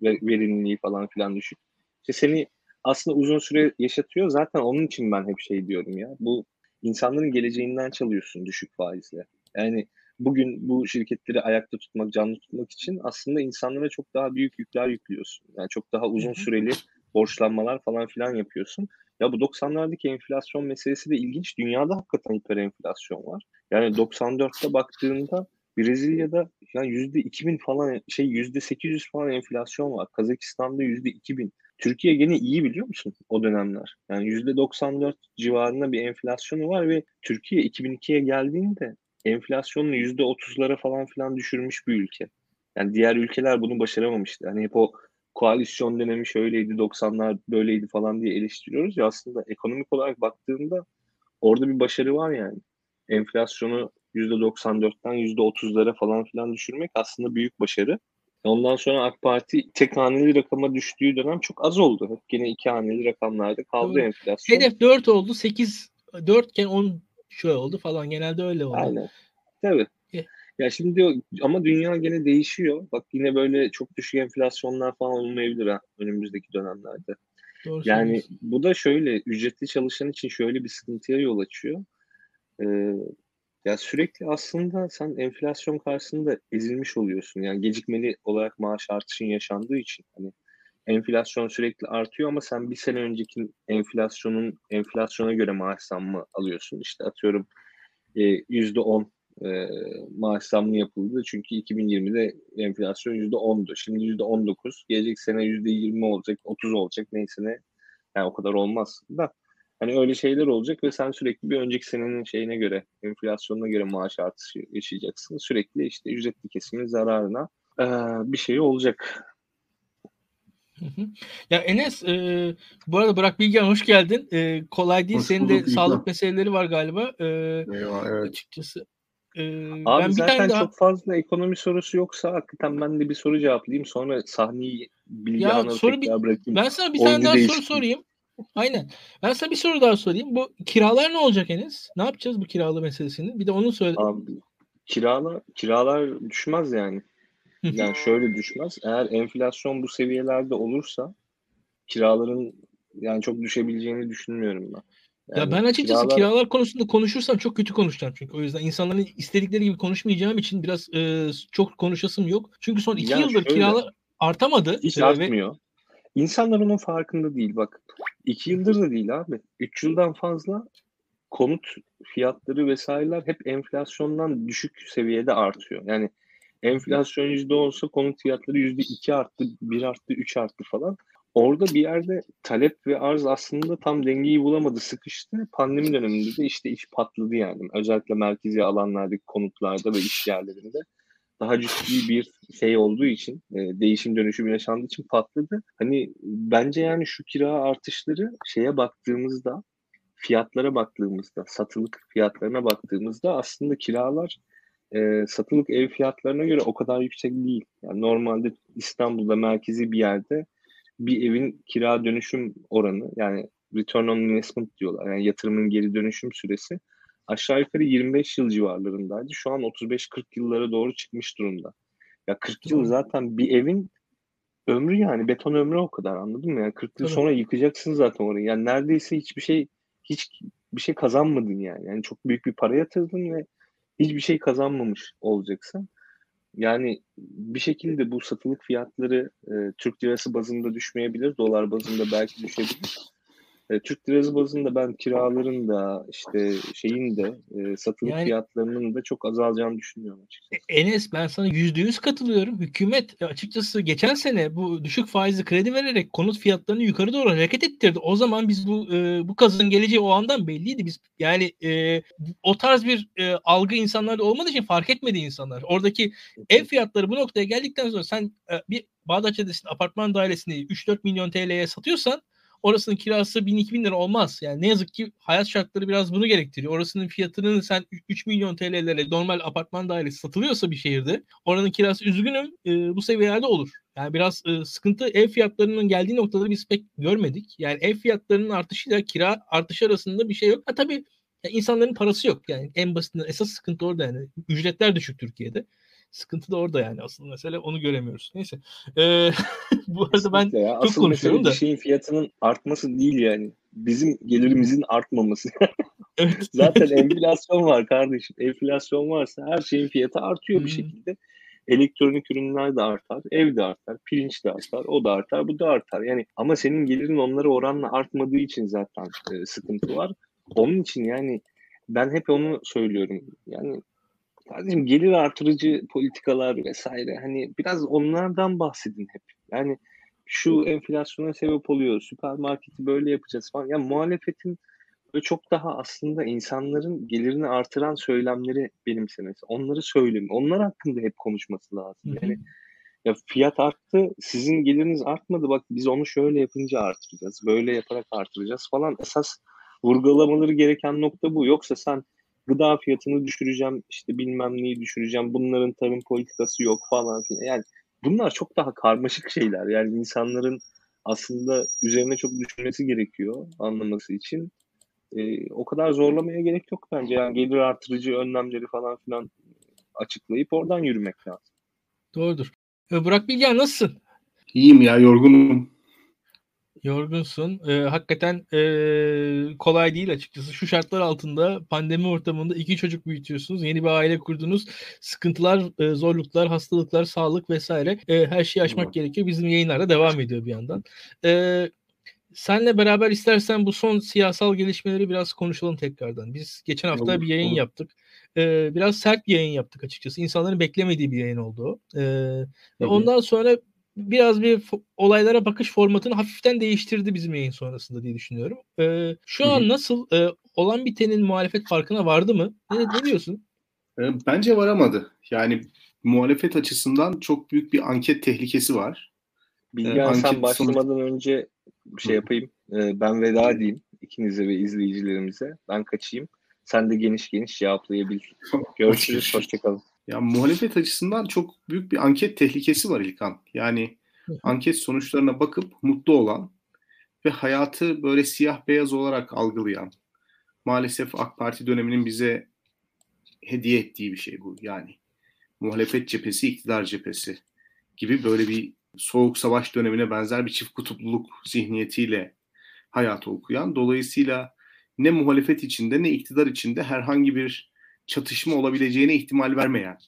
ve verimliliği falan filan düşük. İşte seni aslında uzun süre yaşatıyor. Zaten onun için ben hep şey diyorum ya. Bu insanların geleceğinden çalıyorsun düşük faizle. Yani bugün bu şirketleri ayakta tutmak, canlı tutmak için aslında insanlara çok daha büyük yükler yüklüyorsun. Yani çok daha uzun süreli borçlanmalar falan filan yapıyorsun. Ya bu 90'lardaki enflasyon meselesi de ilginç. Dünyada hakikaten hiper enflasyon var. Yani 94'te baktığında Brezilya'da yani yüzde 2000 falan şey yüzde 800 falan enflasyon var. Kazakistan'da yüzde 2000. Türkiye gene iyi biliyor musun o dönemler? Yani yüzde 94 civarında bir enflasyonu var ve Türkiye 2002'ye geldiğinde enflasyonunu yüzde 30'lara falan filan düşürmüş bir ülke. Yani diğer ülkeler bunu başaramamıştı. Hani hep o koalisyon dönemi şöyleydi 90'lar böyleydi falan diye eleştiriyoruz ya aslında ekonomik olarak baktığında orada bir başarı var yani. Enflasyonu %94'ten %30'lara falan filan düşürmek aslında büyük başarı. Ondan sonra AK Parti tek haneli rakama düştüğü dönem çok az oldu. Hep gene iki haneli rakamlarda kaldı evet. enflasyon. Hedef 4 oldu. 8 4 iken 10 şöyle oldu falan. Genelde öyle oldu. Aynen. Tabii. Ya şimdi diyor ama dünya gene değişiyor. Bak yine böyle çok düşük enflasyonlar falan olmayabilir ha önümüzdeki dönemlerde. Doğru yani bu da şöyle ücretli çalışan için şöyle bir sıkıntıya yol açıyor. Ee, ya sürekli aslında sen enflasyon karşısında ezilmiş oluyorsun. Yani gecikmeli olarak maaş artışın yaşandığı için hani enflasyon sürekli artıyor ama sen bir sene önceki enflasyonun enflasyona göre maaş zammı alıyorsun. İşte atıyorum yüzde on e, maaş zammı yapıldı. Çünkü 2020'de enflasyon %10'du. Şimdi %19. Gelecek sene %20 olacak, 30 olacak. Neyse ne. Yani o kadar olmaz da. Hani öyle şeyler olacak ve sen sürekli bir önceki senenin şeyine göre, enflasyonuna göre maaş artışı yaşayacaksın. Sürekli işte ücretli kesimin zararına e, bir şey olacak. Ya Enes, e, bu arada Burak Bilgen hoş geldin. E, kolay değil. Hoş Senin de sağlık meseleleri var galiba. E, Eyvah, evet. Açıkçası ee, Abi ben zaten bir tane daha... çok fazla ekonomi sorusu yoksa hakikaten ben de bir soru cevaplayayım. Sonra sahneyi bilgi ya, soru bir... bırakayım. Ben sana bir tane daha soru sorayım. Aynen. Ben sana bir soru daha sorayım. Bu kiralar ne olacak Enes? Ne yapacağız bu kiralı meselesini? Bir de onu söyle. Abi, kiralar, kiralar düşmez yani. yani şöyle düşmez. Eğer enflasyon bu seviyelerde olursa kiraların yani çok düşebileceğini düşünmüyorum ben. Yani ya ben açıkçası kiralar... kiralar konusunda konuşursam çok kötü konuşacağım çünkü o yüzden insanların istedikleri gibi konuşmayacağım için biraz e, çok konuşasım yok. Çünkü son iki ya yıldır şöyle, kiralar artamadı. Hiç e, artmıyor. Ve... İnsanlar onun farkında değil bak. iki yıldır da değil abi. Üç yıldan fazla konut fiyatları vesaireler hep enflasyondan düşük seviyede artıyor. Yani enflasyon yüzde olsa konut fiyatları yüzde iki arttı, bir arttı, üç arttı falan orada bir yerde talep ve arz aslında tam dengeyi bulamadı, sıkıştı. Pandemi döneminde de işte iş patladı yani. Özellikle merkezi alanlardaki konutlarda ve iş yerlerinde daha ciddi bir şey olduğu için, e, değişim dönüşüm yaşandığı için patladı. Hani bence yani şu kira artışları şeye baktığımızda, fiyatlara baktığımızda, satılık fiyatlarına baktığımızda aslında kiralar e, satılık ev fiyatlarına göre o kadar yüksek değil. Yani normalde İstanbul'da merkezi bir yerde bir evin kira dönüşüm oranı yani return on investment diyorlar. Yani yatırımın geri dönüşüm süresi aşağı yukarı 25 yıl civarlarındaydı. Şu an 35-40 yıllara doğru çıkmış durumda. Ya 40 yıl zaten bir evin ömrü yani beton ömrü o kadar anladın mı? Yani 40 yıl Tabii. sonra yıkacaksın zaten orayı. Yani neredeyse hiçbir şey hiç bir şey kazanmadın yani. Yani çok büyük bir para yatırdın ve hiçbir şey kazanmamış olacaksın. Yani bir şekilde bu satılık fiyatları e, Türk lirası bazında düşmeyebilir, dolar bazında belki düşebilir. E, Türk lirası bazında ben kiraların da işte şeyin de e, satılık yani, fiyatlarının da çok azalacağını düşünüyorum açıkçası. E, Enes ben sana yüzde yüz katılıyorum. Hükümet açıkçası geçen sene bu düşük faizli kredi vererek konut fiyatlarını yukarı doğru hareket ettirdi. O zaman biz bu e, bu kazanın geleceği o andan belliydi. Biz yani e, o tarz bir e, algı insanlarda olmadığı için fark etmedi insanlar. Oradaki ev fiyatları bu noktaya geldikten sonra sen e, bir Bağdat Caddesi'nin apartman dairesini 3-4 milyon TL'ye satıyorsan orasının kirası 1000-2000 lira olmaz. Yani ne yazık ki hayat şartları biraz bunu gerektiriyor. Orasının fiyatının sen 3 milyon TL'lere normal apartman dairesi satılıyorsa bir şehirde oranın kirası üzgünüm e, bu seviyelerde olur. Yani biraz e, sıkıntı ev fiyatlarının geldiği noktada biz pek görmedik. Yani ev fiyatlarının artışıyla kira artışı arasında bir şey yok. Ha tabii ya insanların parası yok. Yani en basitinden esas sıkıntı orada yani. Ücretler düşük Türkiye'de. Sıkıntı da orada yani aslında mesele onu göremiyoruz. Neyse. Ee, bu arada ben ya. çok Asıl konuşuyorum da. Şeyin fiyatının artması değil yani. Bizim gelirimizin artmaması. evet. Zaten enflasyon var kardeşim. Enflasyon varsa her şeyin fiyatı artıyor hmm. bir şekilde. Elektronik ürünler de artar, ev de artar, pirinç de artar, o da artar, bu da artar. Yani ama senin gelirin onlara oranla artmadığı için zaten e, sıkıntı var. Onun için yani ben hep onu söylüyorum. Yani Kardeşim gelir artırıcı politikalar vesaire hani biraz onlardan bahsedin hep. Yani şu enflasyona sebep oluyor. Süpermarketi böyle yapacağız falan. Yani muhalefetin böyle çok daha aslında insanların gelirini artıran söylemleri benimsemesi. Onları söylemi. Onlar hakkında hep konuşması lazım. Yani ya fiyat arttı, sizin geliriniz artmadı. Bak biz onu şöyle yapınca artıracağız. Böyle yaparak artıracağız falan. Esas vurgulamaları gereken nokta bu. Yoksa sen gıda fiyatını düşüreceğim, işte bilmem neyi düşüreceğim, bunların tarım politikası yok falan filan. Yani bunlar çok daha karmaşık şeyler. Yani insanların aslında üzerine çok düşünmesi gerekiyor anlaması için. Ee, o kadar zorlamaya gerek yok bence. Yani gelir artırıcı önlemleri falan filan açıklayıp oradan yürümek lazım. Doğrudur. Ee, Burak Bilgen nasılsın? İyiyim ya yorgunum. Yorgunsun. Ee, hakikaten e, kolay değil açıkçası. Şu şartlar altında pandemi ortamında iki çocuk büyütüyorsunuz. Yeni bir aile kurdunuz. Sıkıntılar, e, zorluklar, hastalıklar, sağlık vesaire e, her şeyi aşmak gerekiyor. Bizim yayınlarda devam ediyor bir yandan. E, senle beraber istersen bu son siyasal gelişmeleri biraz konuşalım tekrardan. Biz geçen hafta olur, bir yayın olur. yaptık. Ee, biraz sert bir yayın yaptık açıkçası. İnsanların beklemediği bir yayın oldu. Ee, ve ondan sonra biraz bir olaylara bakış formatını hafiften değiştirdi bizim yayın sonrasında diye düşünüyorum. Ee, şu an nasıl e, olan bitenin muhalefet farkına vardı mı? Ne, ne diyorsun? Ee, bence varamadı. Yani muhalefet açısından çok büyük bir anket tehlikesi var. Bilgehan ee, sen başlamadan sonuç... önce bir şey yapayım. Ee, ben veda edeyim ikinize ve izleyicilerimize. Ben kaçayım. Sen de geniş geniş cevaplayabil. Görüşürüz. Hoşçakalın. Ya muhalefet açısından çok büyük bir anket tehlikesi var İlkan. Yani anket sonuçlarına bakıp mutlu olan ve hayatı böyle siyah beyaz olarak algılayan maalesef AK Parti döneminin bize hediye ettiği bir şey bu. Yani muhalefet cephesi, iktidar cephesi gibi böyle bir soğuk savaş dönemine benzer bir çift kutupluluk zihniyetiyle hayatı okuyan. Dolayısıyla ne muhalefet içinde ne iktidar içinde herhangi bir çatışma olabileceğine ihtimal vermeyen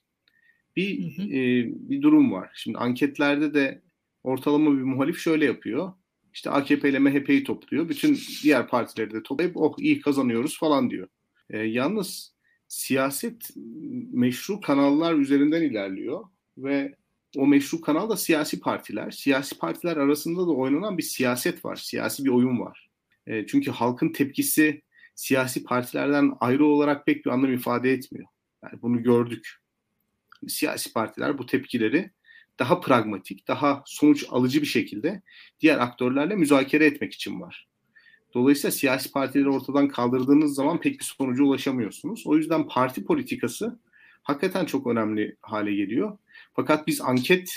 bir hı hı. E, bir durum var. Şimdi anketlerde de ortalama bir muhalif şöyle yapıyor. İşte AKP ile MHP'yi topluyor. Bütün diğer partileri de toplayıp oh iyi kazanıyoruz falan diyor. E, yalnız siyaset meşru kanallar üzerinden ilerliyor ve o meşru kanal da siyasi partiler. Siyasi partiler arasında da oynanan bir siyaset var. Siyasi bir oyun var. E, çünkü halkın tepkisi siyasi partilerden ayrı olarak pek bir anlam ifade etmiyor. Yani bunu gördük. Siyasi partiler bu tepkileri daha pragmatik, daha sonuç alıcı bir şekilde diğer aktörlerle müzakere etmek için var. Dolayısıyla siyasi partileri ortadan kaldırdığınız zaman pek bir sonuca ulaşamıyorsunuz. O yüzden parti politikası hakikaten çok önemli hale geliyor. Fakat biz anket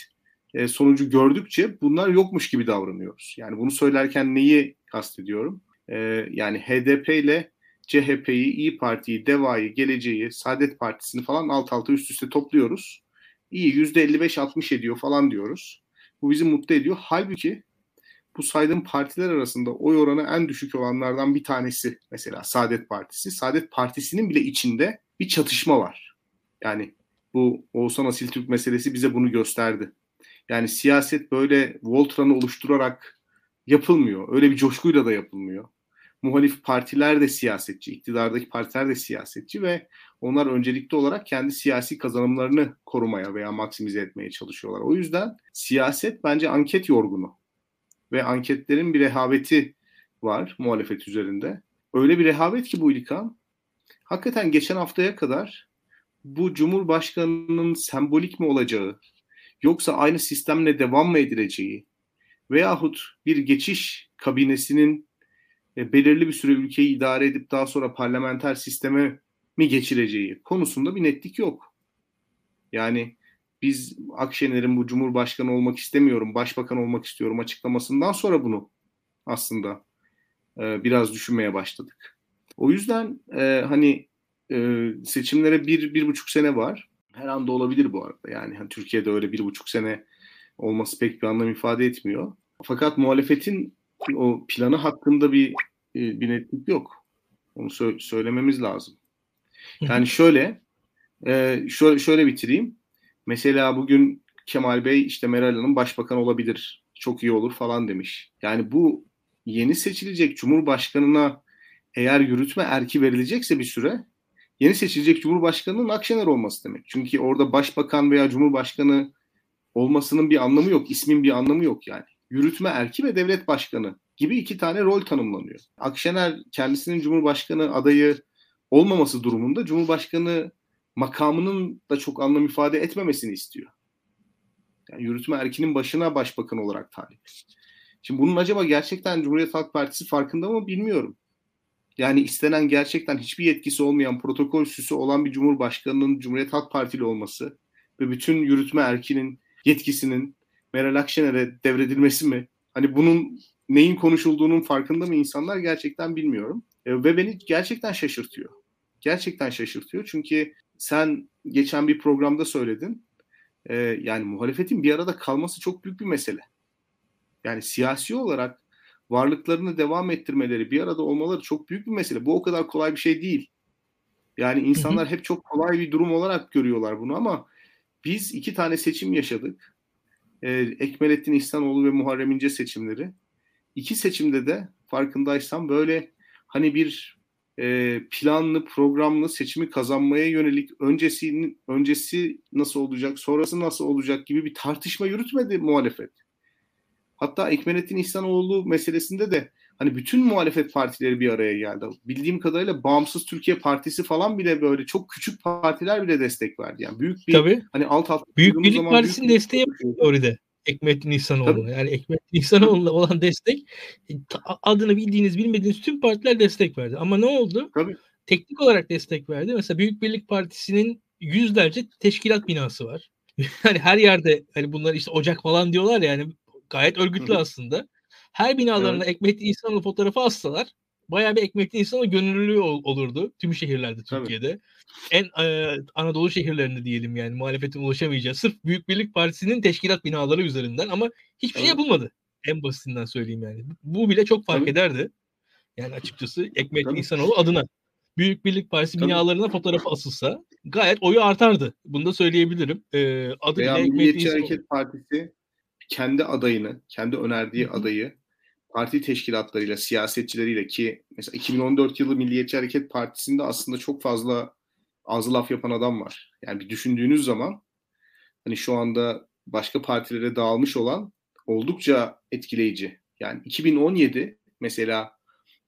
e, sonucu gördükçe bunlar yokmuş gibi davranıyoruz. Yani bunu söylerken neyi kastediyorum? E, yani HDP ile CHP'yi, İyi Parti'yi, DEVA'yı, Geleceği, Saadet Partisi'ni falan alt alta üst üste topluyoruz. İyi %55-60 ediyor falan diyoruz. Bu bizi mutlu ediyor. Halbuki bu saydığım partiler arasında oy oranı en düşük olanlardan bir tanesi mesela Saadet Partisi. Saadet Partisi'nin bile içinde bir çatışma var. Yani bu Oğuzhan Asil Türk meselesi bize bunu gösterdi. Yani siyaset böyle Voltran'ı oluşturarak yapılmıyor. Öyle bir coşkuyla da yapılmıyor. Muhalif partiler de siyasetçi, iktidardaki partiler de siyasetçi ve onlar öncelikli olarak kendi siyasi kazanımlarını korumaya veya maksimize etmeye çalışıyorlar. O yüzden siyaset bence anket yorgunu ve anketlerin bir rehaveti var muhalefet üzerinde. Öyle bir rehavet ki bu İlkan, hakikaten geçen haftaya kadar bu Cumhurbaşkanı'nın sembolik mi olacağı, yoksa aynı sistemle devam mı edileceği veyahut bir geçiş kabinesinin e, belirli bir süre ülkeyi idare edip daha sonra parlamenter sisteme mi geçireceği konusunda bir netlik yok. Yani biz Akşener'in bu Cumhurbaşkanı olmak istemiyorum, Başbakan olmak istiyorum açıklamasından sonra bunu aslında e, biraz düşünmeye başladık. O yüzden e, hani e, seçimlere bir, bir buçuk sene var. Her anda olabilir bu arada. Yani hani Türkiye'de öyle bir buçuk sene olması pek bir anlam ifade etmiyor. Fakat muhalefetin o planı hakkında bir e, bir netlik yok. Onu sö- söylememiz lazım. Yani şöyle e, şöyle, şöyle bitireyim. Mesela bugün Kemal Bey işte Meral Hanım başbakan olabilir. Çok iyi olur falan demiş. Yani bu yeni seçilecek Cumhurbaşkanına eğer yürütme erki verilecekse bir süre yeni seçilecek Cumhurbaşkanı'nın Akşener olması demek. Çünkü orada başbakan veya Cumhurbaşkanı olmasının bir anlamı yok. ismin bir anlamı yok yani. Yürütme erki ve devlet başkanı gibi iki tane rol tanımlanıyor. Akşener kendisinin Cumhurbaşkanı adayı olmaması durumunda Cumhurbaşkanı makamının da çok anlam ifade etmemesini istiyor. Yani yürütme erkinin başına başbakan olarak talip. Şimdi bunun acaba gerçekten Cumhuriyet Halk Partisi farkında mı bilmiyorum. Yani istenen gerçekten hiçbir yetkisi olmayan protokol süsü olan bir cumhurbaşkanının Cumhuriyet Halk Partili olması ve bütün yürütme erkinin yetkisinin Meral Akşener'e devredilmesi mi? Hani bunun neyin konuşulduğunun farkında mı insanlar gerçekten bilmiyorum. E, ve beni gerçekten şaşırtıyor. Gerçekten şaşırtıyor çünkü sen geçen bir programda söyledin. E, yani muhalefetin bir arada kalması çok büyük bir mesele. Yani siyasi olarak varlıklarını devam ettirmeleri, bir arada olmaları çok büyük bir mesele. Bu o kadar kolay bir şey değil. Yani insanlar hep çok kolay bir durum olarak görüyorlar bunu ama biz iki tane seçim yaşadık. Ee, Ekmelettin İhsanoğlu ve Muharrem İnce seçimleri. İki seçimde de farkındaysan böyle hani bir e, planlı, programlı seçimi kazanmaya yönelik öncesinin öncesi nasıl olacak, sonrası nasıl olacak gibi bir tartışma yürütmedi muhalefet. Hatta Ekmelettin İhsanoğlu meselesinde de hani bütün muhalefet partileri bir araya geldi. Bildiğim kadarıyla Bağımsız Türkiye Partisi falan bile böyle çok küçük partiler bile destek verdi. Yani büyük bir Tabii. hani alt alt Büyük Birlik Partisi'nin desteği orada. Ekmelettin İhsanoğlu. Yani Ekmelettin İhsanoğlu'na olan destek adını bildiğiniz bilmediğiniz tüm partiler destek verdi. Ama ne oldu? Tabii. Teknik olarak destek verdi. Mesela Büyük Birlik Partisi'nin yüzlerce teşkilat binası var. hani her yerde hani bunlar işte ocak falan diyorlar yani gayet örgütlü aslında. Her binalarına evet. Ekmelettin İhsanoğlu fotoğrafı assalar bayağı bir Ekmelettin İhsanoğlu gönüllülüğü olurdu tüm şehirlerde Türkiye'de. Tabii. En e, Anadolu şehirlerinde diyelim yani muhalefetin ulaşamayacağı sırf Büyük Birlik Partisi'nin teşkilat binaları üzerinden ama hiçbir şey evet. şey yapılmadı. En basitinden söyleyeyim yani. Bu bile çok fark Tabii. ederdi. Yani açıkçası Ekmelettin İhsanoğlu adına Büyük Birlik Partisi Tabii. binalarına fotoğrafı asılsa gayet oyu artardı. Bunu da söyleyebilirim. Ee, adı Veya Milliyetçi Hareket Partisi kendi adayını, kendi önerdiği Hı-hı. adayı parti teşkilatlarıyla, siyasetçileriyle ki mesela 2014 yılı Milliyetçi Hareket Partisi'nde aslında çok fazla ağzı laf yapan adam var. Yani bir düşündüğünüz zaman hani şu anda başka partilere dağılmış olan oldukça etkileyici. Yani 2017 mesela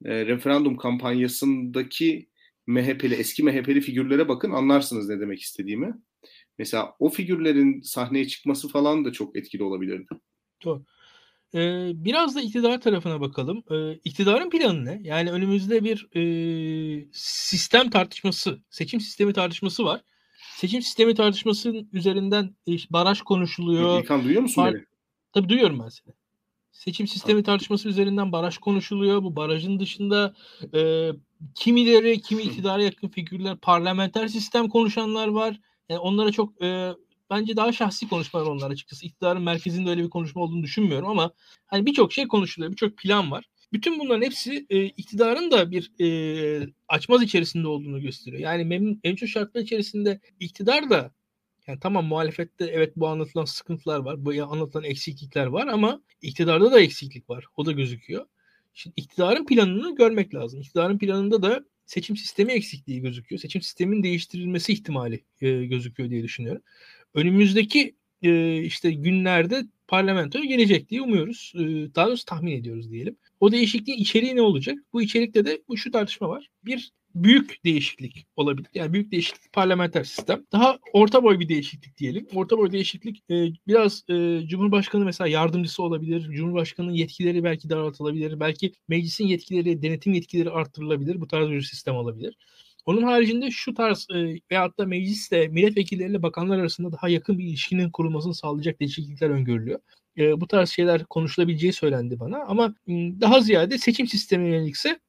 e, referandum kampanyasındaki MHP'li, eski MHP'li figürlere bakın anlarsınız ne demek istediğimi. Mesela o figürlerin sahneye çıkması falan da çok etkili olabilirdi. Doğru. Ee, biraz da iktidar tarafına bakalım. Ee, iktidarın planı ne? Yani önümüzde bir e, sistem tartışması, seçim sistemi tartışması var. Seçim sistemi tartışmasının üzerinden e, baraj konuşuluyor. İlkan duyuyor musun Par- beni? Tabii duyuyorum ben seni. Seçim sistemi tartışması üzerinden baraj konuşuluyor. Bu barajın dışında e, kimileri, kimi iktidara yakın figürler, parlamenter sistem konuşanlar var. Yani onlara çok e, bence daha şahsi konuşmalar onlar açıkçası. İktidarın merkezinde öyle bir konuşma olduğunu düşünmüyorum ama hani birçok şey konuşuluyor, birçok plan var. Bütün bunların hepsi e, iktidarın da bir e, açmaz içerisinde olduğunu gösteriyor. Yani memnun, mevcut şartlar içerisinde iktidar da yani tamam muhalefette evet bu anlatılan sıkıntılar var, bu anlatılan eksiklikler var ama iktidarda da eksiklik var. O da gözüküyor. Şimdi iktidarın planını görmek lazım. İktidarın planında da seçim sistemi eksikliği gözüküyor. Seçim sistemin değiştirilmesi ihtimali e, gözüküyor diye düşünüyorum. Önümüzdeki e, işte günlerde parlamentoya gelecek diye umuyoruz. E, daha doğrusu tahmin ediyoruz diyelim. O değişikliğin içeriği ne olacak? Bu içerikte de bu şu tartışma var. Bir büyük değişiklik olabilir. Yani büyük değişiklik parlamenter sistem. Daha orta boy bir değişiklik diyelim. Orta boy değişiklik e, biraz e, Cumhurbaşkanı mesela yardımcısı olabilir. Cumhurbaşkanının yetkileri belki daraltılabilir. Belki meclisin yetkileri, denetim yetkileri arttırılabilir. Bu tarz bir sistem olabilir. Onun haricinde şu tarz e, veyahut da mecliste milletvekilleriyle bakanlar arasında daha yakın bir ilişkinin kurulmasını sağlayacak değişiklikler öngörülüyor. E, bu tarz şeyler konuşulabileceği söylendi bana ama daha ziyade seçim sistemine yönelikse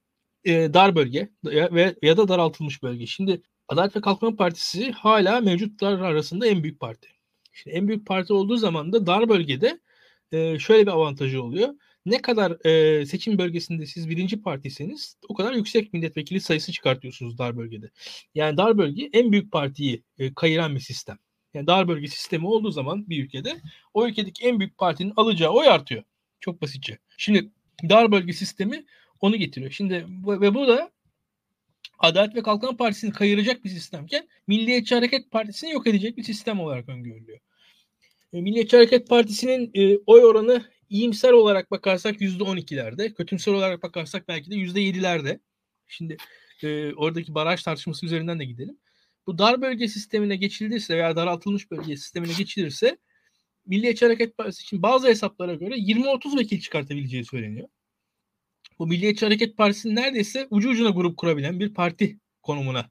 e, dar bölge ve ya da daraltılmış bölge. Şimdi Adalet ve Kalkınma Partisi hala mevcutlar arasında en büyük parti. Şimdi en büyük parti olduğu zaman da dar bölgede e, şöyle bir avantajı oluyor. Ne kadar e, seçim bölgesinde siz birinci partiyseniz o kadar yüksek milletvekili sayısı çıkartıyorsunuz dar bölgede. Yani dar bölge en büyük partiyi e, kayıran bir sistem. Yani dar bölge sistemi olduğu zaman bir ülkede o ülkedeki en büyük partinin alacağı oy artıyor. Çok basitçe. Şimdi dar bölge sistemi onu getiriyor. Şimdi ve bu da Adalet ve Kalkınma Partisi'ni kayıracak bir sistemken Milliyetçi Hareket Partisi'ni yok edecek bir sistem olarak öngörülüyor. E, Milliyetçi Hareket Partisi'nin e, oy oranı iyimser olarak bakarsak %12'lerde, kötümser olarak bakarsak belki de %7'lerde. Şimdi e, oradaki baraj tartışması üzerinden de gidelim. Bu dar bölge sistemine geçilirse veya daraltılmış bölge sistemine geçilirse Milliyetçi Hareket Partisi için bazı hesaplara göre 20-30 vekil çıkartabileceği söyleniyor bu Milliyetçi Hareket Partisi'nin neredeyse ucu ucuna grup kurabilen bir parti konumuna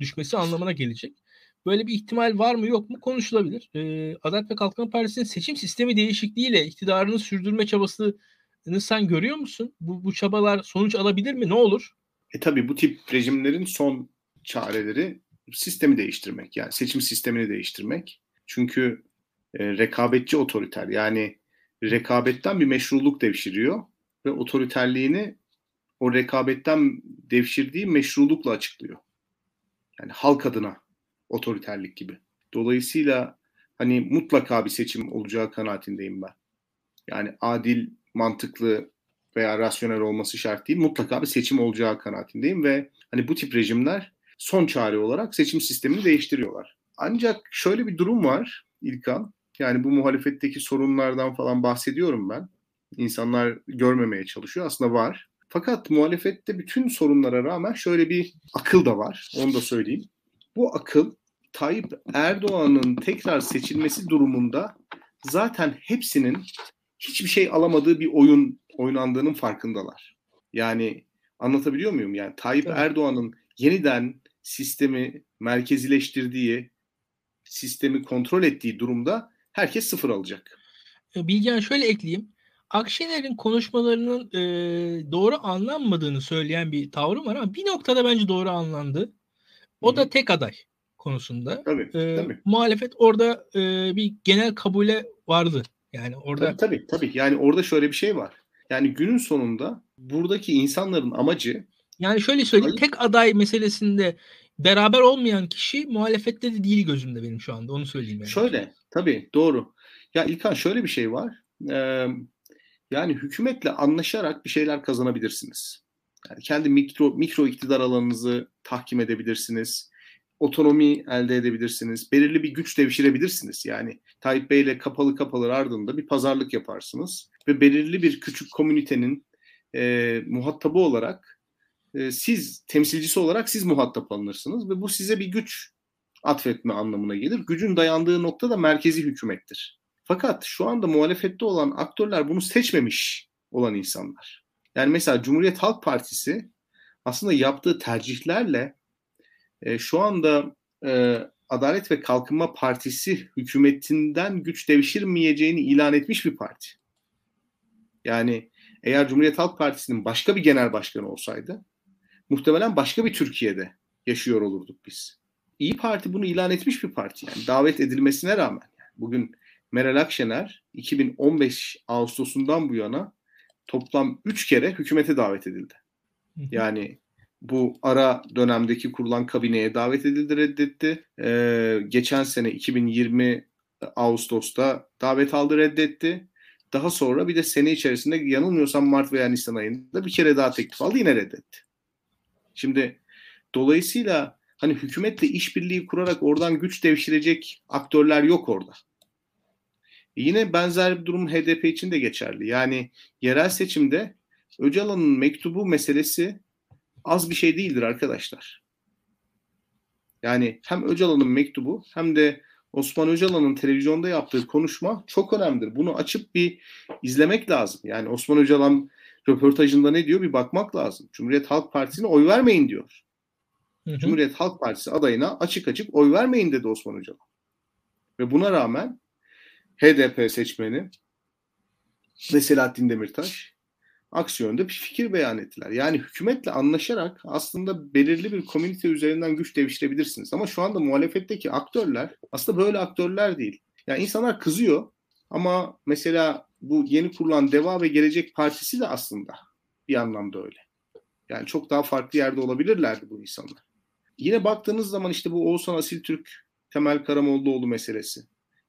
düşmesi anlamına gelecek. Böyle bir ihtimal var mı yok mu konuşulabilir. Ee, Adalet ve Kalkınma Partisi'nin seçim sistemi değişikliğiyle iktidarını sürdürme çabasını sen görüyor musun? Bu, bu çabalar sonuç alabilir mi? Ne olur? E tabii bu tip rejimlerin son çareleri sistemi değiştirmek. Yani seçim sistemini değiştirmek. Çünkü e, rekabetçi otoriter yani rekabetten bir meşruluk devşiriyor ve otoriterliğini o rekabetten devşirdiği meşrulukla açıklıyor. Yani halk adına otoriterlik gibi. Dolayısıyla hani mutlaka bir seçim olacağı kanaatindeyim ben. Yani adil, mantıklı veya rasyonel olması şart değil. Mutlaka bir seçim olacağı kanaatindeyim ve hani bu tip rejimler son çare olarak seçim sistemini değiştiriyorlar. Ancak şöyle bir durum var İlkan. Yani bu muhalefetteki sorunlardan falan bahsediyorum ben insanlar görmemeye çalışıyor. Aslında var. Fakat muhalefette bütün sorunlara rağmen şöyle bir akıl da var. Onu da söyleyeyim. Bu akıl Tayyip Erdoğan'ın tekrar seçilmesi durumunda zaten hepsinin hiçbir şey alamadığı bir oyun oynandığının farkındalar. Yani anlatabiliyor muyum? Yani Tayyip evet. Erdoğan'ın yeniden sistemi merkezileştirdiği, sistemi kontrol ettiği durumda herkes sıfır alacak. Bilgehan şöyle ekleyeyim. Akşener'in konuşmalarının e, doğru anlanmadığını söyleyen bir tavrı var ama bir noktada bence doğru anlandı. O Hı-hı. da tek aday konusunda. Tabii, e, tabii. Muhalefet orada e, bir genel kabule vardı. Yani orada tabii, tabii tabii. Yani orada şöyle bir şey var. Yani günün sonunda buradaki insanların amacı yani şöyle söyleyeyim tek aday meselesinde beraber olmayan kişi muhalefette de değil gözümde benim şu anda onu söyleyeyim. Yani. Şöyle tabii doğru. Ya İlkan şöyle bir şey var. Ee, yani hükümetle anlaşarak bir şeyler kazanabilirsiniz. Yani kendi mikro mikro iktidar alanınızı tahkim edebilirsiniz. Otonomi elde edebilirsiniz. Belirli bir güç devşirebilirsiniz. Yani Tayyip Bey ile kapalı kapalı ardında bir pazarlık yaparsınız. Ve belirli bir küçük komünitenin e, muhatabı olarak e, siz temsilcisi olarak siz muhatap alınırsınız ve bu size bir güç atfetme anlamına gelir. Gücün dayandığı nokta da merkezi hükümettir. Fakat şu anda muhalefette olan aktörler bunu seçmemiş olan insanlar. Yani mesela Cumhuriyet Halk Partisi aslında yaptığı tercihlerle e, şu anda e, Adalet ve Kalkınma Partisi hükümetinden güç devşirmeyeceğini ilan etmiş bir parti. Yani eğer Cumhuriyet Halk Partisi'nin başka bir genel başkanı olsaydı muhtemelen başka bir Türkiye'de yaşıyor olurduk biz. İyi Parti bunu ilan etmiş bir parti yani davet edilmesine rağmen. Yani bugün Meral Akşener 2015 Ağustos'undan bu yana toplam 3 kere hükümete davet edildi. Yani bu ara dönemdeki kurulan kabineye davet edildi reddetti. Ee, geçen sene 2020 Ağustos'ta davet aldı reddetti. Daha sonra bir de sene içerisinde yanılmıyorsam Mart veya Nisan ayında bir kere daha teklif aldı yine reddetti. Şimdi dolayısıyla hani hükümetle işbirliği kurarak oradan güç devşirecek aktörler yok orada. Yine benzer bir durum HDP için de geçerli. Yani yerel seçimde Öcalan'ın mektubu meselesi az bir şey değildir arkadaşlar. Yani hem Öcalan'ın mektubu hem de Osman Öcalan'ın televizyonda yaptığı konuşma çok önemlidir. Bunu açıp bir izlemek lazım. Yani Osman Öcalan röportajında ne diyor bir bakmak lazım. Cumhuriyet Halk Partisi'ne oy vermeyin diyor. Hı hı. Cumhuriyet Halk Partisi adayına açık açık oy vermeyin dedi Osman Öcalan. Ve buna rağmen HDP seçmeni ve Selahattin Demirtaş aksi yönde bir fikir beyan ettiler. Yani hükümetle anlaşarak aslında belirli bir komünite üzerinden güç devşirebilirsiniz. Ama şu anda muhalefetteki aktörler aslında böyle aktörler değil. Yani insanlar kızıyor ama mesela bu yeni kurulan Deva ve Gelecek Partisi de aslında bir anlamda öyle. Yani çok daha farklı yerde olabilirlerdi bu insanlar. Yine baktığınız zaman işte bu Oğuzhan Asil Türk, Temel Karamollaoğlu meselesi.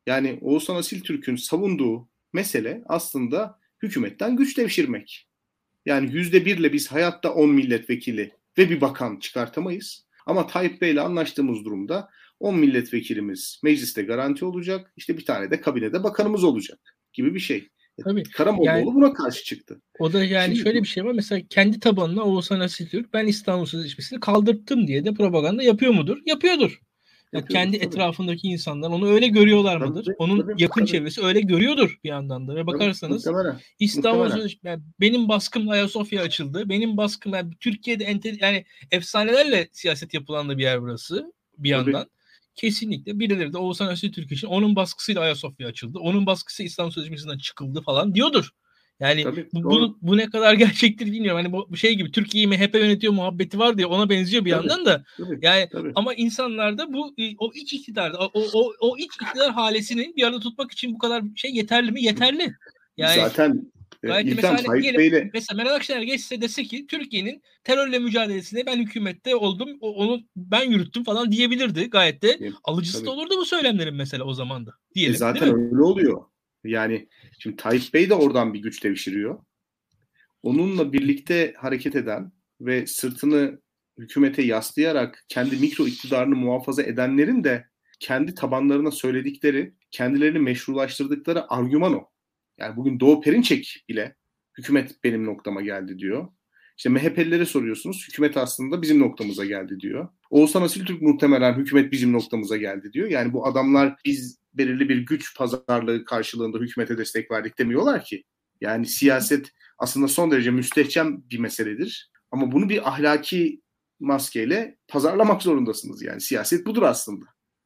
Yani Oğuzhan Asil Türk'ün savunduğu mesele aslında hükümetten güç devşirmek. Yani yüzde birle biz hayatta 10 milletvekili ve bir bakan çıkartamayız. Ama Tayyip Bey ile anlaştığımız durumda 10 milletvekilimiz mecliste garanti olacak. İşte bir tane de kabinede bakanımız olacak gibi bir şey. Tabii. Karamollaoğlu yani, buna karşı çıktı. O da yani Şimdi, şöyle bir şey var. Mesela kendi tabanına Oğuzhan Asiltürk ben İstanbul Sözleşmesi'ni kaldırttım diye de propaganda yapıyor mudur? Yapıyordur. Yani kendi tabii. etrafındaki insanlar onu öyle görüyorlar tabii, mıdır? Onun tabii, yakın tabii. çevresi öyle görüyordur bir yandan da. Ve bakarsanız tabii, İstanbul Sözleşmesi yani benim baskımla Ayasofya açıldı. Benim baskım yani Türkiye'de ente, yani efsanelerle siyaset yapılan da bir yer burası bir yandan. Tabii kesinlikle birileri de Oğuzhan Öztürk için onun baskısıyla Ayasofya açıldı. Onun baskısı İslam Sözleşmesi'nden çıkıldı falan diyordur. Yani Tabii, bu, bu, bu ne kadar gerçektir bilmiyorum. Hani bu şey gibi Türkiye'yi MHP yönetiyor muhabbeti var diye ona benziyor bir tabii, yandan da. Tabii, yani tabii. ama insanlarda bu o iç iktidar o, o, o iç iktidar halesini bir arada tutmak için bu kadar şey yeterli mi? Yeterli. Yani zaten Gayet İlkan, mesela, Tayyip diyelim, Bey'le... mesela Meral Akşener geçse dese ki Türkiye'nin terörle mücadelesinde ben hükümette oldum, onu ben yürüttüm falan diyebilirdi. Gayet de Değil, alıcısı tabii. da olurdu bu söylemlerin mesela o zaman da. Diyelim, e zaten öyle oluyor. Yani şimdi Tayyip Bey de oradan bir güç devşiriyor. Onunla birlikte hareket eden ve sırtını hükümete yaslayarak kendi mikro iktidarını muhafaza edenlerin de kendi tabanlarına söyledikleri, kendilerini meşrulaştırdıkları argüman o. Yani bugün Doğu Perinçek bile hükümet benim noktama geldi diyor. İşte MHP'lilere soruyorsunuz. Hükümet aslında bizim noktamıza geldi diyor. Oğuzhan Asiltürk muhtemelen hükümet bizim noktamıza geldi diyor. Yani bu adamlar biz belirli bir güç pazarlığı karşılığında hükümete destek verdik demiyorlar ki. Yani siyaset aslında son derece müstehcen bir meseledir. Ama bunu bir ahlaki maskeyle pazarlamak zorundasınız. Yani siyaset budur aslında.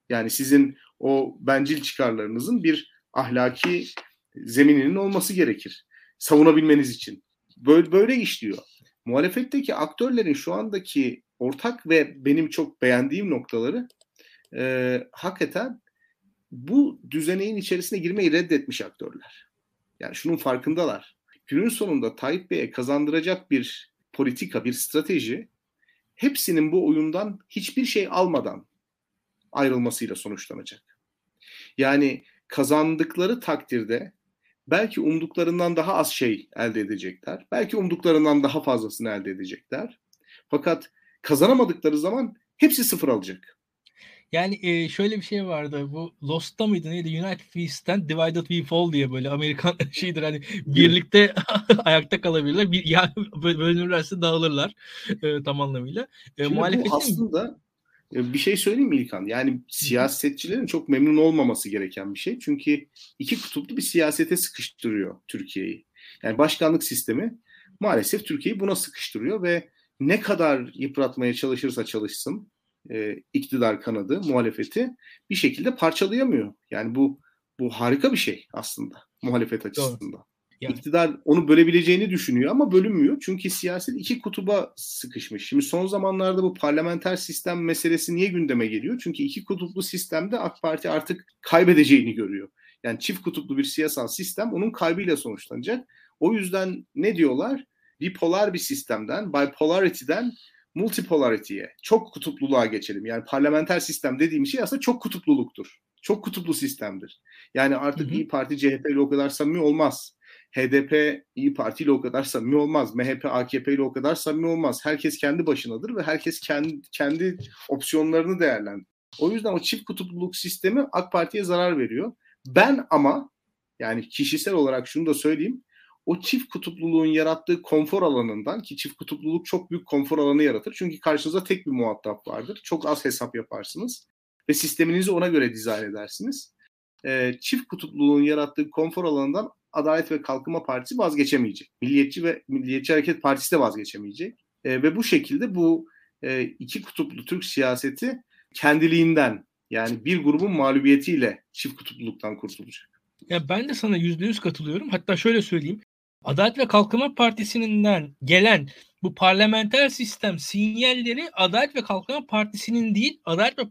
Yani sizin o bencil çıkarlarınızın bir ahlaki zemininin olması gerekir. Savunabilmeniz için. Böyle, böyle işliyor. Muhalefetteki aktörlerin şu andaki ortak ve benim çok beğendiğim noktaları e, hakikaten bu düzeneğin içerisine girmeyi reddetmiş aktörler. Yani şunun farkındalar. Günün sonunda Tayyip Bey'e kazandıracak bir politika, bir strateji hepsinin bu oyundan hiçbir şey almadan ayrılmasıyla sonuçlanacak. Yani kazandıkları takdirde belki umduklarından daha az şey elde edecekler. Belki umduklarından daha fazlasını elde edecekler. Fakat kazanamadıkları zaman hepsi sıfır alacak. Yani e, şöyle bir şey vardı. Bu Lost'ta mıydı neydi? United We Stand, Divided We Fall diye böyle Amerikan şeydir hani birlikte ayakta kalabilirler. Bir, ya bölünürlerse dağılırlar e, tam anlamıyla. E, Şimdi muhalefetin... bu aslında bir şey söyleyeyim mi İlkan? Yani siyasetçilerin çok memnun olmaması gereken bir şey. Çünkü iki kutuplu bir siyasete sıkıştırıyor Türkiye'yi. Yani başkanlık sistemi maalesef Türkiye'yi buna sıkıştırıyor ve ne kadar yıpratmaya çalışırsa çalışsın e, iktidar kanadı, muhalefeti bir şekilde parçalayamıyor. Yani bu bu harika bir şey aslında muhalefet açısından. Doğru. Yani. İktidar onu bölebileceğini düşünüyor ama bölünmüyor. Çünkü siyaset iki kutuba sıkışmış. Şimdi son zamanlarda bu parlamenter sistem meselesi niye gündeme geliyor? Çünkü iki kutuplu sistemde AK Parti artık kaybedeceğini görüyor. Yani çift kutuplu bir siyasal sistem onun kaybıyla sonuçlanacak. O yüzden ne diyorlar? Bipolar bir sistemden, bipolarity'den multipolarity'ye, çok kutupluluğa geçelim. Yani parlamenter sistem dediğim şey aslında çok kutupluluktur. Çok kutuplu sistemdir. Yani artık hı hı. İyi Parti CHP ile o kadar samimi olmaz. HDP İyi Parti ile o kadar samimi olmaz. MHP AKP ile o kadar samimi olmaz. Herkes kendi başınadır ve herkes kendi kendi opsiyonlarını değerlendirir. O yüzden o çift kutupluluk sistemi AK Parti'ye zarar veriyor. Ben ama yani kişisel olarak şunu da söyleyeyim. O çift kutupluluğun yarattığı konfor alanından ki çift kutupluluk çok büyük konfor alanı yaratır. Çünkü karşınızda tek bir muhatap vardır. Çok az hesap yaparsınız ve sisteminizi ona göre dizayn edersiniz. Ee, çift kutupluluğun yarattığı konfor alanından Adalet ve Kalkınma Partisi vazgeçemeyecek. Milliyetçi ve Milliyetçi Hareket Partisi de vazgeçemeyecek. E, ve bu şekilde bu e, iki kutuplu Türk siyaseti kendiliğinden yani bir grubun mağlubiyetiyle çift kutupluluktan kurtulacak. Ya ben de sana yüzde yüz katılıyorum. Hatta şöyle söyleyeyim. Adalet ve Kalkınma Partisi'nden gelen bu parlamenter sistem sinyalleri Adalet ve Kalkınma Partisi'nin değil, Adalet ve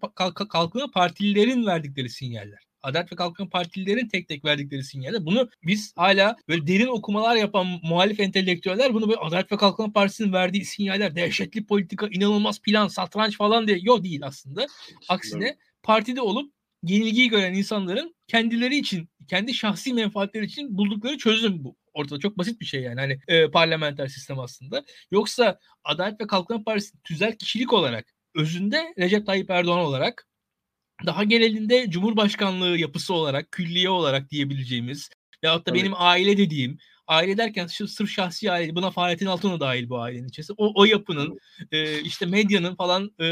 Kalkınma Partililerin verdikleri sinyaller. Adalet ve Kalkınma Partililerin tek tek verdikleri sinyaller. Bunu biz hala böyle derin okumalar yapan muhalif entelektüeller bunu böyle Adalet ve Kalkınma Partisi'nin verdiği sinyaller dehşetli politika, inanılmaz plan, satranç falan diye. Yok değil aslında. Aksine partide olup yenilgiyi gören insanların kendileri için, kendi şahsi menfaatleri için buldukları çözüm bu. Ortada çok basit bir şey yani hani e, parlamenter sistem aslında. Yoksa Adalet ve Kalkınma Partisi tüzel kişilik olarak özünde Recep Tayyip Erdoğan olarak daha genelinde Cumhurbaşkanlığı yapısı olarak, külliye olarak diyebileceğimiz veyahut da benim aile dediğim aile derken şu sırf şahsi aile buna Fahrettin Altun da dahil bu ailenin içerisinde. O, o yapının e, işte medyanın falan e,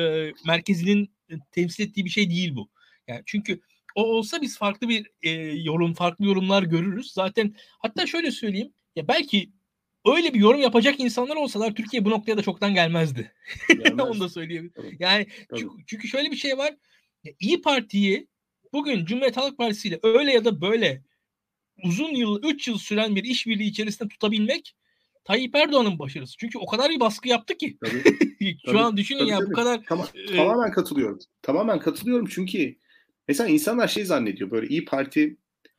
merkezinin temsil ettiği bir şey değil bu. Yani çünkü o olsa biz farklı bir e, yorum, farklı yorumlar görürüz. Zaten hatta şöyle söyleyeyim. Ya belki öyle bir yorum yapacak insanlar olsalar Türkiye bu noktaya da çoktan gelmezdi. Gelmez. Onu da söyleyebilirim. Yani Tabii. Çünkü, çünkü şöyle bir şey var. Ya, İyi Parti'yi bugün Cumhuriyet Halk Partisi ile öyle ya da böyle uzun yıl, 3 yıl süren bir işbirliği içerisinde tutabilmek Tayyip Erdoğan'ın başarısı. Çünkü o kadar bir baskı yaptı ki. Tabii, Şu tabii, an düşünün tabii, ya tabii. bu kadar. Tamam, e... Tamamen katılıyorum. Tamamen katılıyorum çünkü mesela insanlar şey zannediyor böyle İyi Parti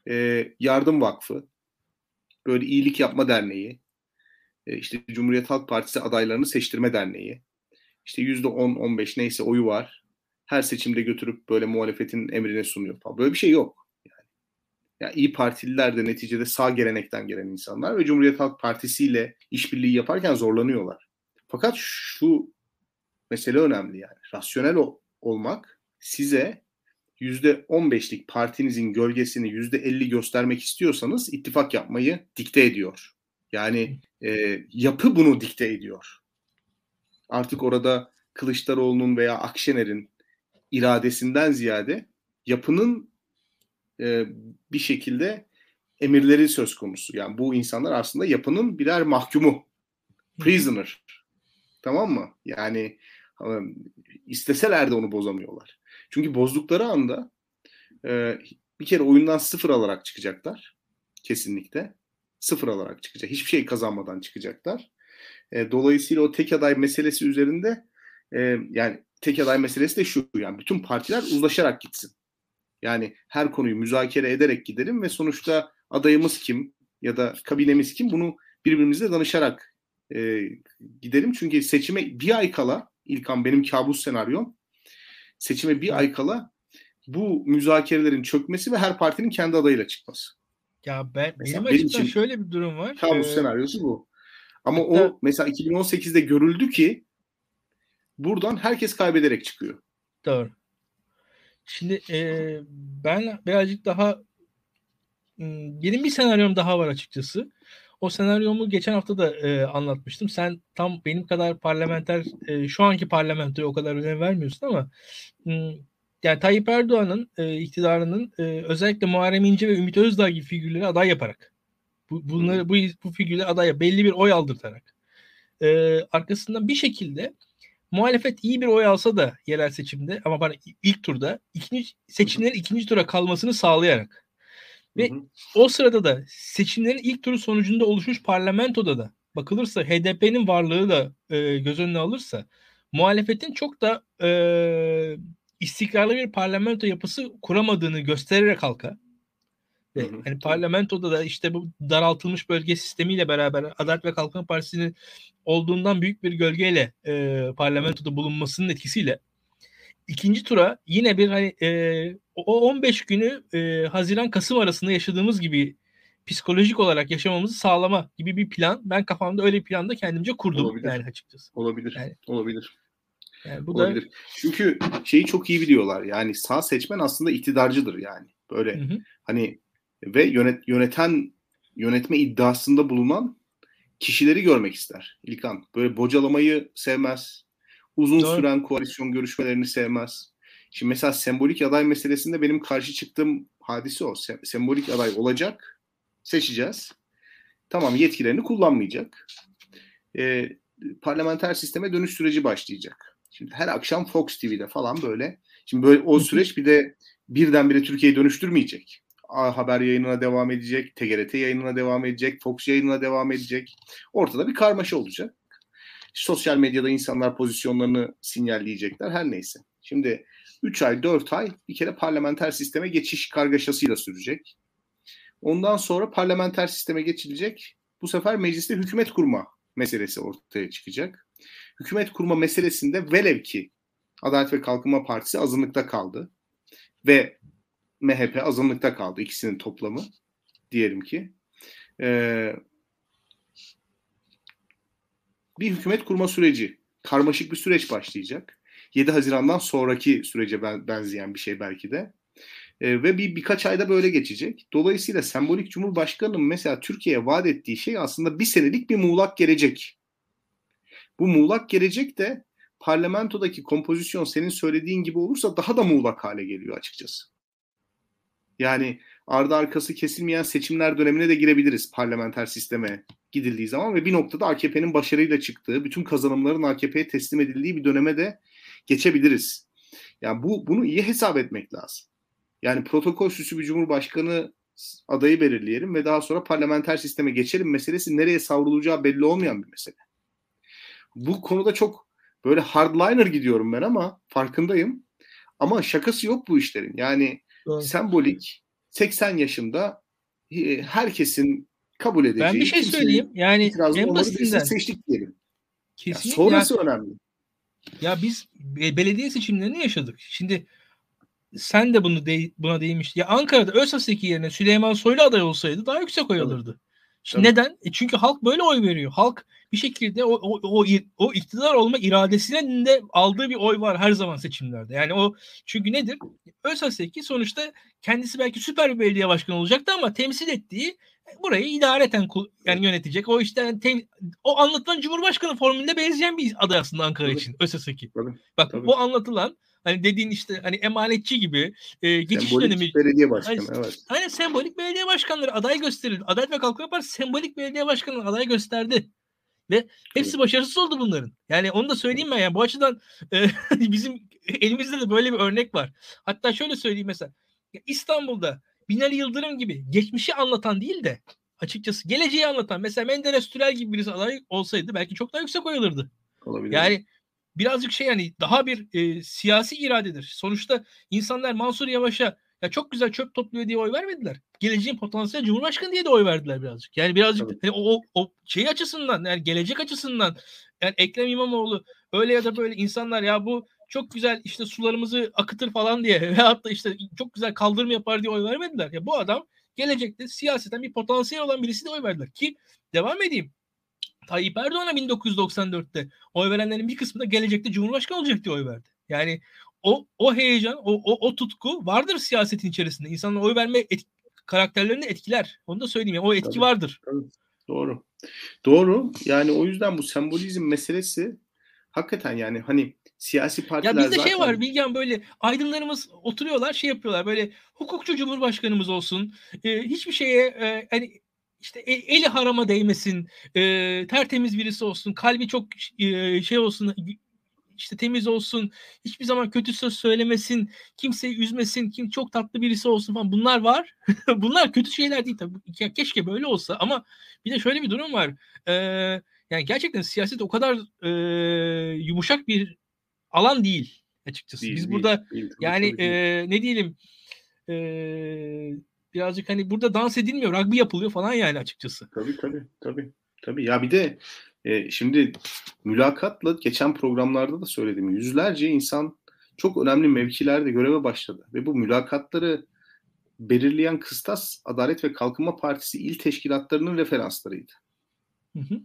e, Yardım Vakfı, böyle iyilik yapma derneği, e, işte Cumhuriyet Halk Partisi adaylarını seçtirme derneği. İşte yüzde 10-15 neyse oyu var. Her seçimde götürüp böyle muhalefetin emrine sunuyor falan. Böyle bir şey yok. Yani İyi Partililer de neticede sağ gelenekten gelen insanlar ve Cumhuriyet Halk Partisi ile işbirliği yaparken zorlanıyorlar. Fakat şu mesele önemli yani. Rasyonel olmak size %15'lik partinizin gölgesini %50 göstermek istiyorsanız ittifak yapmayı dikte ediyor. Yani e, yapı bunu dikte ediyor. Artık orada Kılıçdaroğlu'nun veya Akşener'in iradesinden ziyade yapının e, bir şekilde emirleri söz konusu. Yani bu insanlar aslında yapının birer mahkumu. Prisoner. Tamam mı? Yani e, isteseler de onu bozamıyorlar. Çünkü bozdukları anda e, bir kere oyundan sıfır alarak çıkacaklar. Kesinlikle. Sıfır alarak çıkacak. Hiçbir şey kazanmadan çıkacaklar. E, dolayısıyla o tek aday meselesi üzerinde e, yani tek aday meselesi de şu yani bütün partiler uzlaşarak gitsin. Yani her konuyu müzakere ederek gidelim ve sonuçta adayımız kim ya da kabinemiz kim bunu birbirimizle danışarak e, gidelim. Çünkü seçime bir ay kala İlkan benim kabus senaryom seçime bir ay kala bu müzakerelerin çökmesi ve her partinin kendi adayıyla çıkması. Ya ben mesela benim açımdan şöyle bir durum var. Kabus ee, senaryosu bu. Ama hatta, o mesela 2018'de görüldü ki buradan herkes kaybederek çıkıyor. Doğru. Şimdi e, ben birazcık daha benim bir senaryom daha var açıkçası. O senaryomu geçen hafta da e, anlatmıştım. Sen tam benim kadar parlamenter, e, şu anki parlamentoya o kadar önem vermiyorsun ama yani Tayyip Erdoğan'ın e, iktidarının e, özellikle Muharrem İnce ve Ümit Özdağ gibi figürleri aday yaparak bu, bunları bu, bu figürleri aday belli bir oy aldırtarak e, arkasından bir şekilde muhalefet iyi bir oy alsa da yerel seçimde ama bana ilk turda ikinci seçimlerin ikinci tura kalmasını sağlayarak Ve hı hı. o sırada da seçimlerin ilk turu sonucunda oluşmuş parlamentoda da bakılırsa HDP'nin varlığı da e, göz önüne alırsa muhalefetin çok da e, istikrarlı bir parlamento yapısı kuramadığını göstererek halka ve hı hı. hani parlamentoda da işte bu daraltılmış bölge sistemiyle beraber Adalet ve Kalkınma Partisi'nin olduğundan büyük bir gölgeyle e, parlamentoda bulunmasının etkisiyle ikinci tura yine bir hani e, o 15 günü e, Haziran Kasım arasında yaşadığımız gibi psikolojik olarak yaşamamızı sağlama gibi bir plan. Ben kafamda öyle bir planda kendimce kurdum Olabilir. yani açıkçası. Olabilir. Yani, Olabilir. Yani bu Olabilir. da Çünkü şeyi çok iyi biliyorlar. Yani sağ seçmen aslında iktidarcıdır yani. Böyle hı hı. hani ve yönet yöneten yönetme iddiasında bulunan kişileri görmek ister İlkan. Böyle bocalamayı sevmez. Uzun Doğru. süren koalisyon görüşmelerini sevmez. Şimdi mesela sembolik aday meselesinde benim karşı çıktığım hadise o. Sem- sembolik aday olacak. Seçeceğiz. Tamam yetkilerini kullanmayacak. Ee, parlamenter sisteme dönüş süreci başlayacak. Şimdi her akşam Fox TV'de falan böyle. Şimdi böyle o süreç bir de birdenbire Türkiye'yi dönüştürmeyecek. A Haber yayınına devam edecek, TGRT yayınına devam edecek, Fox yayınına devam edecek. Ortada bir karmaşa olacak. Sosyal medyada insanlar pozisyonlarını sinyalleyecekler her neyse. Şimdi 3 ay 4 ay bir kere parlamenter sisteme geçiş kargaşasıyla sürecek. Ondan sonra parlamenter sisteme geçilecek. Bu sefer mecliste hükümet kurma meselesi ortaya çıkacak. Hükümet kurma meselesinde velev ki Adalet ve Kalkınma Partisi azınlıkta kaldı ve MHP azınlıkta kaldı ikisinin toplamı diyelim ki. Ee, bir hükümet kurma süreci, karmaşık bir süreç başlayacak. 7 Haziran'dan sonraki sürece benzeyen bir şey belki de. E, ve bir birkaç ayda böyle geçecek. Dolayısıyla sembolik Cumhurbaşkanı'nın mesela Türkiye'ye vaat ettiği şey aslında bir senelik bir muğlak gelecek. Bu muğlak gelecek de parlamentodaki kompozisyon senin söylediğin gibi olursa daha da muğlak hale geliyor açıkçası. Yani ardı arkası kesilmeyen seçimler dönemine de girebiliriz parlamenter sisteme gidildiği zaman ve bir noktada AKP'nin başarıyla çıktığı, bütün kazanımların AKP'ye teslim edildiği bir döneme de geçebiliriz. Yani bu bunu iyi hesap etmek lazım. Yani protokol süsü bir cumhurbaşkanı adayı belirleyelim ve daha sonra parlamenter sisteme geçelim meselesi nereye savrulacağı belli olmayan bir mesele. Bu konuda çok böyle hardliner gidiyorum ben ama farkındayım. Ama şakası yok bu işlerin. Yani Doğru. sembolik 80 yaşında e, herkesin kabul edeceği. Ben bir şey söyleyeyim. Yani en basitinden. Seçtik diyelim. Kesinlikle. Sonrası ya, önemli. Ya biz belediye seçimlerini yaşadık. Şimdi sen de bunu de, buna değinmiş. Ya Ankara'da Özaseki yerine Süleyman Soylu aday olsaydı daha yüksek oy alırdı. Şimdi neden? E çünkü halk böyle oy veriyor. Halk bir şekilde o, o, o, o iktidar olma iradesinin de aldığı bir oy var her zaman seçimlerde. Yani o çünkü nedir? Özaseki sonuçta kendisi belki süper bir belediye başkanı olacaktı ama temsil ettiği burayı idareten yani yönetecek. O işte tem, o anlatılan Cumhurbaşkanı formülüne benzeyen bir aday aslında Ankara Tabii. için. ÖSS'ki. Bak Tabii. bu anlatılan hani dediğin işte hani emanetçi gibi e, geçiş sembolik dönemi. belediye başkanı hani, evet. Hani sembolik belediye başkanları aday gösterildi. Adalet ve Kalkınma Partisi sembolik belediye başkanı aday gösterdi. Ve hepsi başarısız oldu bunların. Yani onu da söyleyeyim ben yani bu açıdan e, bizim elimizde de böyle bir örnek var. Hatta şöyle söyleyeyim mesela İstanbul'da Binali Yıldırım gibi geçmişi anlatan değil de açıkçası geleceği anlatan mesela Menderes Türel gibi birisi aday olsaydı belki çok daha yüksek oy alırdı. Olabilir. Yani birazcık şey yani daha bir e, siyasi iradedir. Sonuçta insanlar Mansur Yavaş'a ya çok güzel çöp topluyor diye oy vermediler. Geleceğin potansiyel cumhurbaşkanı diye de oy verdiler birazcık. Yani birazcık hani o, o şey açısından yani gelecek açısından yani Ekrem İmamoğlu öyle ya da böyle insanlar ya bu çok güzel işte sularımızı akıtır falan diye veyahut da işte çok güzel kaldırım yapar diye oy vermediler. Ya bu adam gelecekte siyaseten bir potansiyel olan birisi de oy verdiler. Ki devam edeyim. Tayyip Erdoğan'a 1994'te oy verenlerin bir kısmı da gelecekte Cumhurbaşkanı olacak diye oy verdi. Yani o o heyecan, o, o, o tutku vardır siyasetin içerisinde. İnsanın oy verme et, karakterlerini etkiler. Onu da söyleyeyim. Yani o etki tabii, vardır. Tabii. Doğru. Doğru. Yani o yüzden bu sembolizm meselesi hakikaten yani hani siyasi partiler Ya bizde şey zaten... şey var Bilgen böyle aydınlarımız oturuyorlar şey yapıyorlar böyle hukukçu cumhurbaşkanımız olsun. E, hiçbir şeye e, hani işte eli harama değmesin, e, tertemiz birisi olsun, kalbi çok e, şey olsun, işte temiz olsun, hiçbir zaman kötü söz söylemesin, kimseyi üzmesin, kim çok tatlı birisi olsun falan bunlar var. bunlar kötü şeyler değil tabii. Ya keşke böyle olsa ama bir de şöyle bir durum var. Ee, yani gerçekten siyaset o kadar e, yumuşak bir alan değil açıkçası. Değil, Biz değil, burada değil, yani e, ne diyelim e, birazcık hani burada dans edilmiyor, rugby yapılıyor falan yani açıkçası. Tabii tabii tabii. Tabii ya bir de e, şimdi mülakatla geçen programlarda da söyledim. Yüzlerce insan çok önemli mevkilerde göreve başladı ve bu mülakatları belirleyen kıstas Adalet ve Kalkınma Partisi il teşkilatlarının referanslarıydı. Hı hı.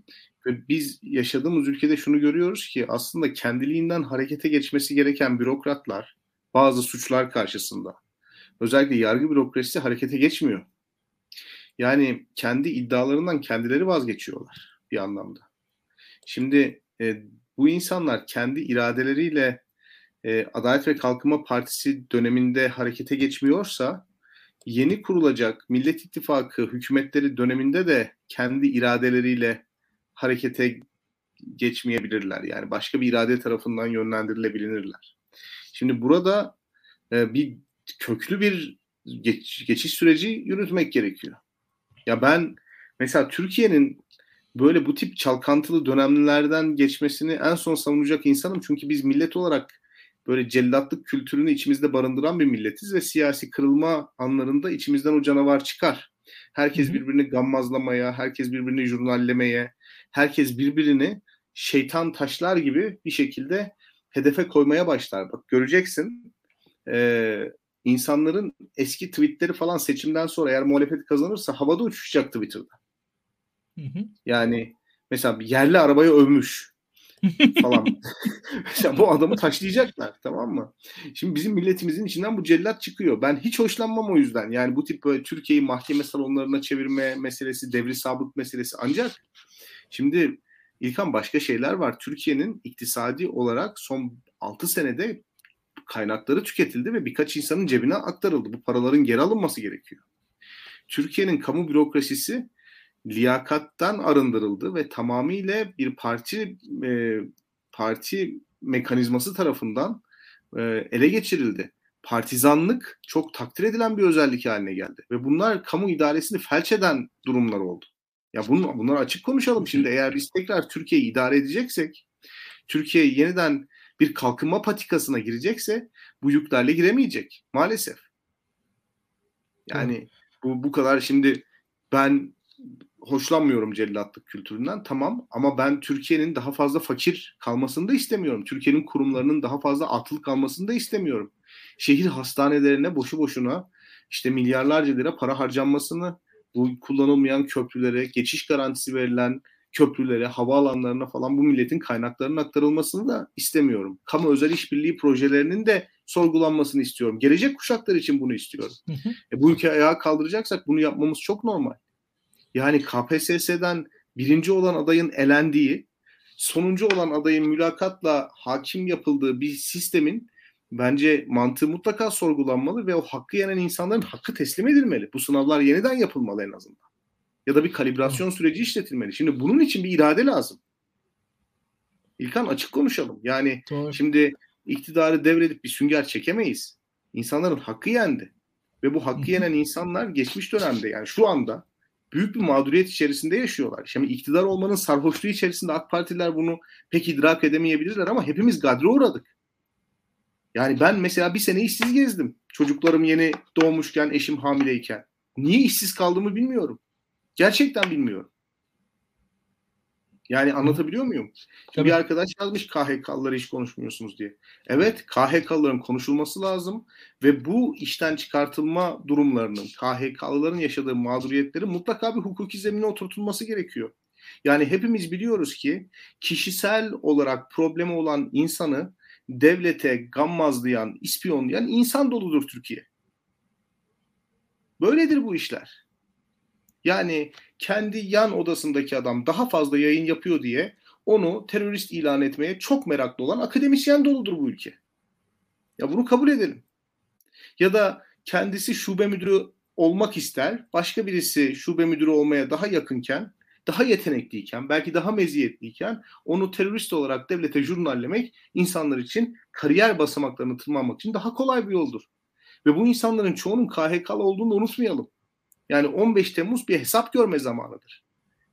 Ve biz yaşadığımız ülkede şunu görüyoruz ki aslında kendiliğinden harekete geçmesi gereken bürokratlar bazı suçlar karşısında özellikle yargı bürokrasisi harekete geçmiyor. Yani kendi iddialarından kendileri vazgeçiyorlar bir anlamda. Şimdi e, bu insanlar kendi iradeleriyle e, Adalet ve Kalkınma Partisi döneminde harekete geçmiyorsa yeni kurulacak Millet İttifakı hükümetleri döneminde de kendi iradeleriyle harekete geçmeyebilirler. Yani başka bir irade tarafından yönlendirilebilirler. Şimdi burada e, bir köklü bir geç, geçiş süreci yürütmek gerekiyor. Ya ben mesela Türkiye'nin böyle bu tip çalkantılı dönemlerden geçmesini en son savunacak insanım. Çünkü biz millet olarak böyle cellatlık kültürünü içimizde barındıran bir milletiz ve siyasi kırılma anlarında içimizden o canavar çıkar. Herkes birbirini gammazlamaya, herkes birbirini jurnallemeye, herkes birbirini şeytan taşlar gibi bir şekilde hedefe koymaya başlar. Bak göreceksin e, insanların eski tweetleri falan seçimden sonra eğer muhalefet kazanırsa havada uçuşacak Twitter'da. Hı hı. Yani mesela bir yerli arabayı övmüş falan. mesela bu adamı taşlayacaklar tamam mı? Şimdi bizim milletimizin içinden bu cellat çıkıyor. Ben hiç hoşlanmam o yüzden. Yani bu tip böyle Türkiye'yi mahkeme salonlarına çevirme meselesi, devri sabık meselesi ancak şimdi İlkan başka şeyler var. Türkiye'nin iktisadi olarak son 6 senede kaynakları tüketildi ve birkaç insanın cebine aktarıldı. Bu paraların geri alınması gerekiyor. Türkiye'nin kamu bürokrasisi liyakattan arındırıldı ve tamamıyla bir parti e, parti mekanizması tarafından e, ele geçirildi. Partizanlık çok takdir edilen bir özellik haline geldi ve bunlar kamu idaresini felç eden durumlar oldu. Ya bunu, bunları açık konuşalım şimdi. Eğer biz tekrar Türkiye'yi idare edeceksek, Türkiye yeniden bir kalkınma patikasına girecekse bu yüklerle giremeyecek maalesef. Yani bu bu kadar şimdi ben hoşlanmıyorum cellatlık kültüründen tamam ama ben Türkiye'nin daha fazla fakir kalmasını da istemiyorum. Türkiye'nin kurumlarının daha fazla atıl kalmasını da istemiyorum. Şehir hastanelerine boşu boşuna işte milyarlarca lira para harcanmasını, bu kullanılmayan köprülere, geçiş garantisi verilen köprülere, havaalanlarına falan bu milletin kaynaklarının aktarılmasını da istemiyorum. Kamu özel işbirliği projelerinin de sorgulanmasını istiyorum. Gelecek kuşaklar için bunu istiyorum. Hı hı. E, bu ülke ayağa kaldıracaksak bunu yapmamız çok normal. Yani KPSS'den birinci olan adayın elendiği, sonuncu olan adayın mülakatla hakim yapıldığı bir sistemin bence mantığı mutlaka sorgulanmalı ve o hakkı yenen insanların hakkı teslim edilmeli. Bu sınavlar yeniden yapılmalı en azından ya da bir kalibrasyon süreci işletilmeli. Şimdi bunun için bir irade lazım. İlkan açık konuşalım. Yani Doğru. şimdi iktidarı devredip bir sünger çekemeyiz. İnsanların hakkı yendi. Ve bu hakkı yenen insanlar geçmiş dönemde yani şu anda büyük bir mağduriyet içerisinde yaşıyorlar. Şimdi iktidar olmanın sarhoşluğu içerisinde AK Partiler bunu pek idrak edemeyebilirler ama hepimiz gadre uğradık. Yani ben mesela bir sene işsiz gezdim. Çocuklarım yeni doğmuşken, eşim hamileyken. Niye işsiz kaldığımı bilmiyorum. Gerçekten bilmiyorum. Yani anlatabiliyor muyum? Tabii. Bir arkadaş yazmış KHK'lıları hiç konuşmuyorsunuz diye. Evet KHK'lıların konuşulması lazım ve bu işten çıkartılma durumlarının KHK'lıların yaşadığı mağduriyetleri mutlaka bir hukuki zemine oturtulması gerekiyor. Yani hepimiz biliyoruz ki kişisel olarak problemi olan insanı devlete gammazlayan, ispiyonlayan insan doludur Türkiye. Böyledir bu işler. Yani kendi yan odasındaki adam daha fazla yayın yapıyor diye onu terörist ilan etmeye çok meraklı olan akademisyen doludur bu ülke. Ya bunu kabul edelim. Ya da kendisi şube müdürü olmak ister, başka birisi şube müdürü olmaya daha yakınken daha yetenekliyken, belki daha meziyetliyken onu terörist olarak devlete jurnallemek insanlar için kariyer basamaklarını tırmanmak için daha kolay bir yoldur. Ve bu insanların çoğunun KHK'lı olduğunu unutmayalım. Yani 15 Temmuz bir hesap görme zamanıdır.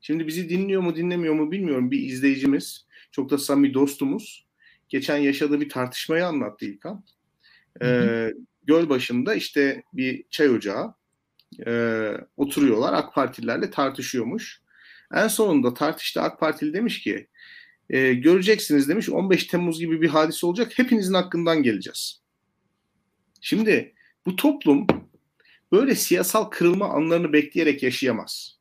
Şimdi bizi dinliyor mu dinlemiyor mu bilmiyorum bir izleyicimiz, çok da samimi dostumuz. Geçen yaşadığı bir tartışmayı anlattı İlkan. Ee, göl başında işte bir çay ocağı e, oturuyorlar AK Partililerle tartışıyormuş. En sonunda tartışta AK Partili demiş ki e, göreceksiniz demiş 15 Temmuz gibi bir hadise olacak hepinizin hakkından geleceğiz. Şimdi bu toplum böyle siyasal kırılma anlarını bekleyerek yaşayamaz.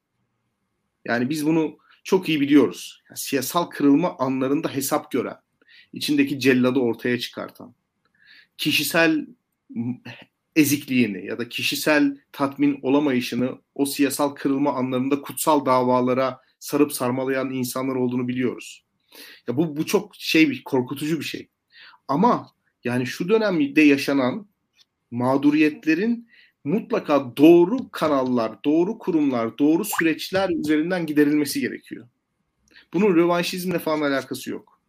Yani biz bunu çok iyi biliyoruz. Yani siyasal kırılma anlarında hesap gören, içindeki celladı ortaya çıkartan, kişisel ezikliğini ya da kişisel tatmin olamayışını o siyasal kırılma anlarında kutsal davalara sarıp sarmalayan insanlar olduğunu biliyoruz. Ya bu bu çok şey bir korkutucu bir şey. Ama yani şu dönemde yaşanan mağduriyetlerin mutlaka doğru kanallar, doğru kurumlar, doğru süreçler üzerinden giderilmesi gerekiyor. Bunun rövanşizmle falan alakası yok.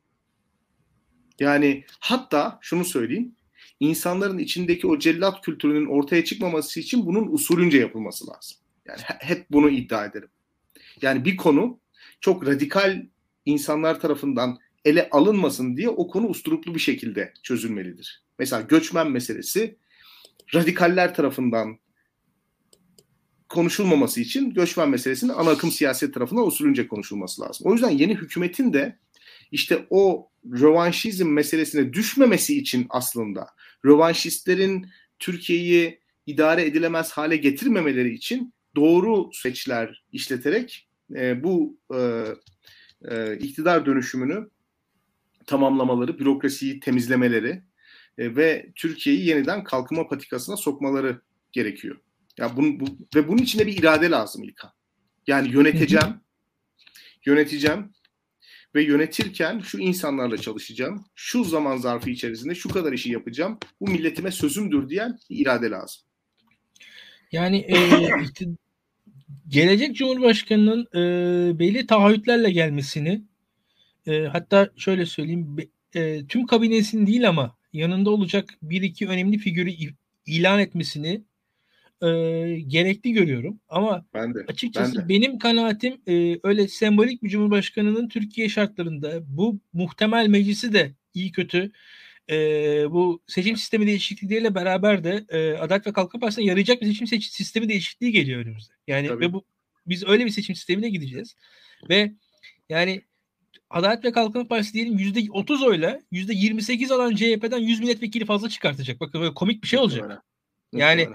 Yani hatta şunu söyleyeyim, insanların içindeki o cellat kültürünün ortaya çıkmaması için bunun usulünce yapılması lazım. Yani hep bunu iddia ederim. Yani bir konu çok radikal insanlar tarafından ele alınmasın diye o konu usturuplu bir şekilde çözülmelidir. Mesela göçmen meselesi radikaller tarafından konuşulmaması için göçmen meselesinin ana akım siyaset tarafından usulünce konuşulması lazım. O yüzden yeni hükümetin de işte o rövanşizm meselesine düşmemesi için aslında rövanşistlerin Türkiye'yi idare edilemez hale getirmemeleri için doğru süreçler işleterek e, bu e, e, iktidar dönüşümünü tamamlamaları, bürokrasiyi temizlemeleri ve Türkiye'yi yeniden kalkınma patikasına sokmaları gerekiyor. Ya bunu, bu, ve bunun içinde bir irade lazım İlkan. Yani yöneteceğim, yöneteceğim ve yönetirken şu insanlarla çalışacağım. Şu zaman zarfı içerisinde şu kadar işi yapacağım. Bu milletime sözümdür diyen bir irade lazım. Yani e, gelecek Cumhurbaşkanı'nın e, belli taahhütlerle gelmesini e, hatta şöyle söyleyeyim e, tüm kabinesinin değil ama yanında olacak bir iki önemli figürü ilan etmesini e, gerekli görüyorum. Ama ben de, açıkçası ben de. benim kanaatim e, öyle sembolik bir cumhurbaşkanının Türkiye şartlarında bu muhtemel meclisi de iyi kötü e, bu seçim sistemi değişiklikleriyle beraber de e, Adalet ve Kalkınma Partisi'ne yarayacak bir seçim seç- sistemi değişikliği geliyor önümüzde. Yani Tabii. ve bu biz öyle bir seçim sistemine gideceğiz. Ve yani Adalet ve Kalkınma Partisi diyelim yüzde 30 oyla yüzde 28 alan CHP'den 100 milletvekili fazla çıkartacak. Bakın böyle komik bir şey olacak. Yani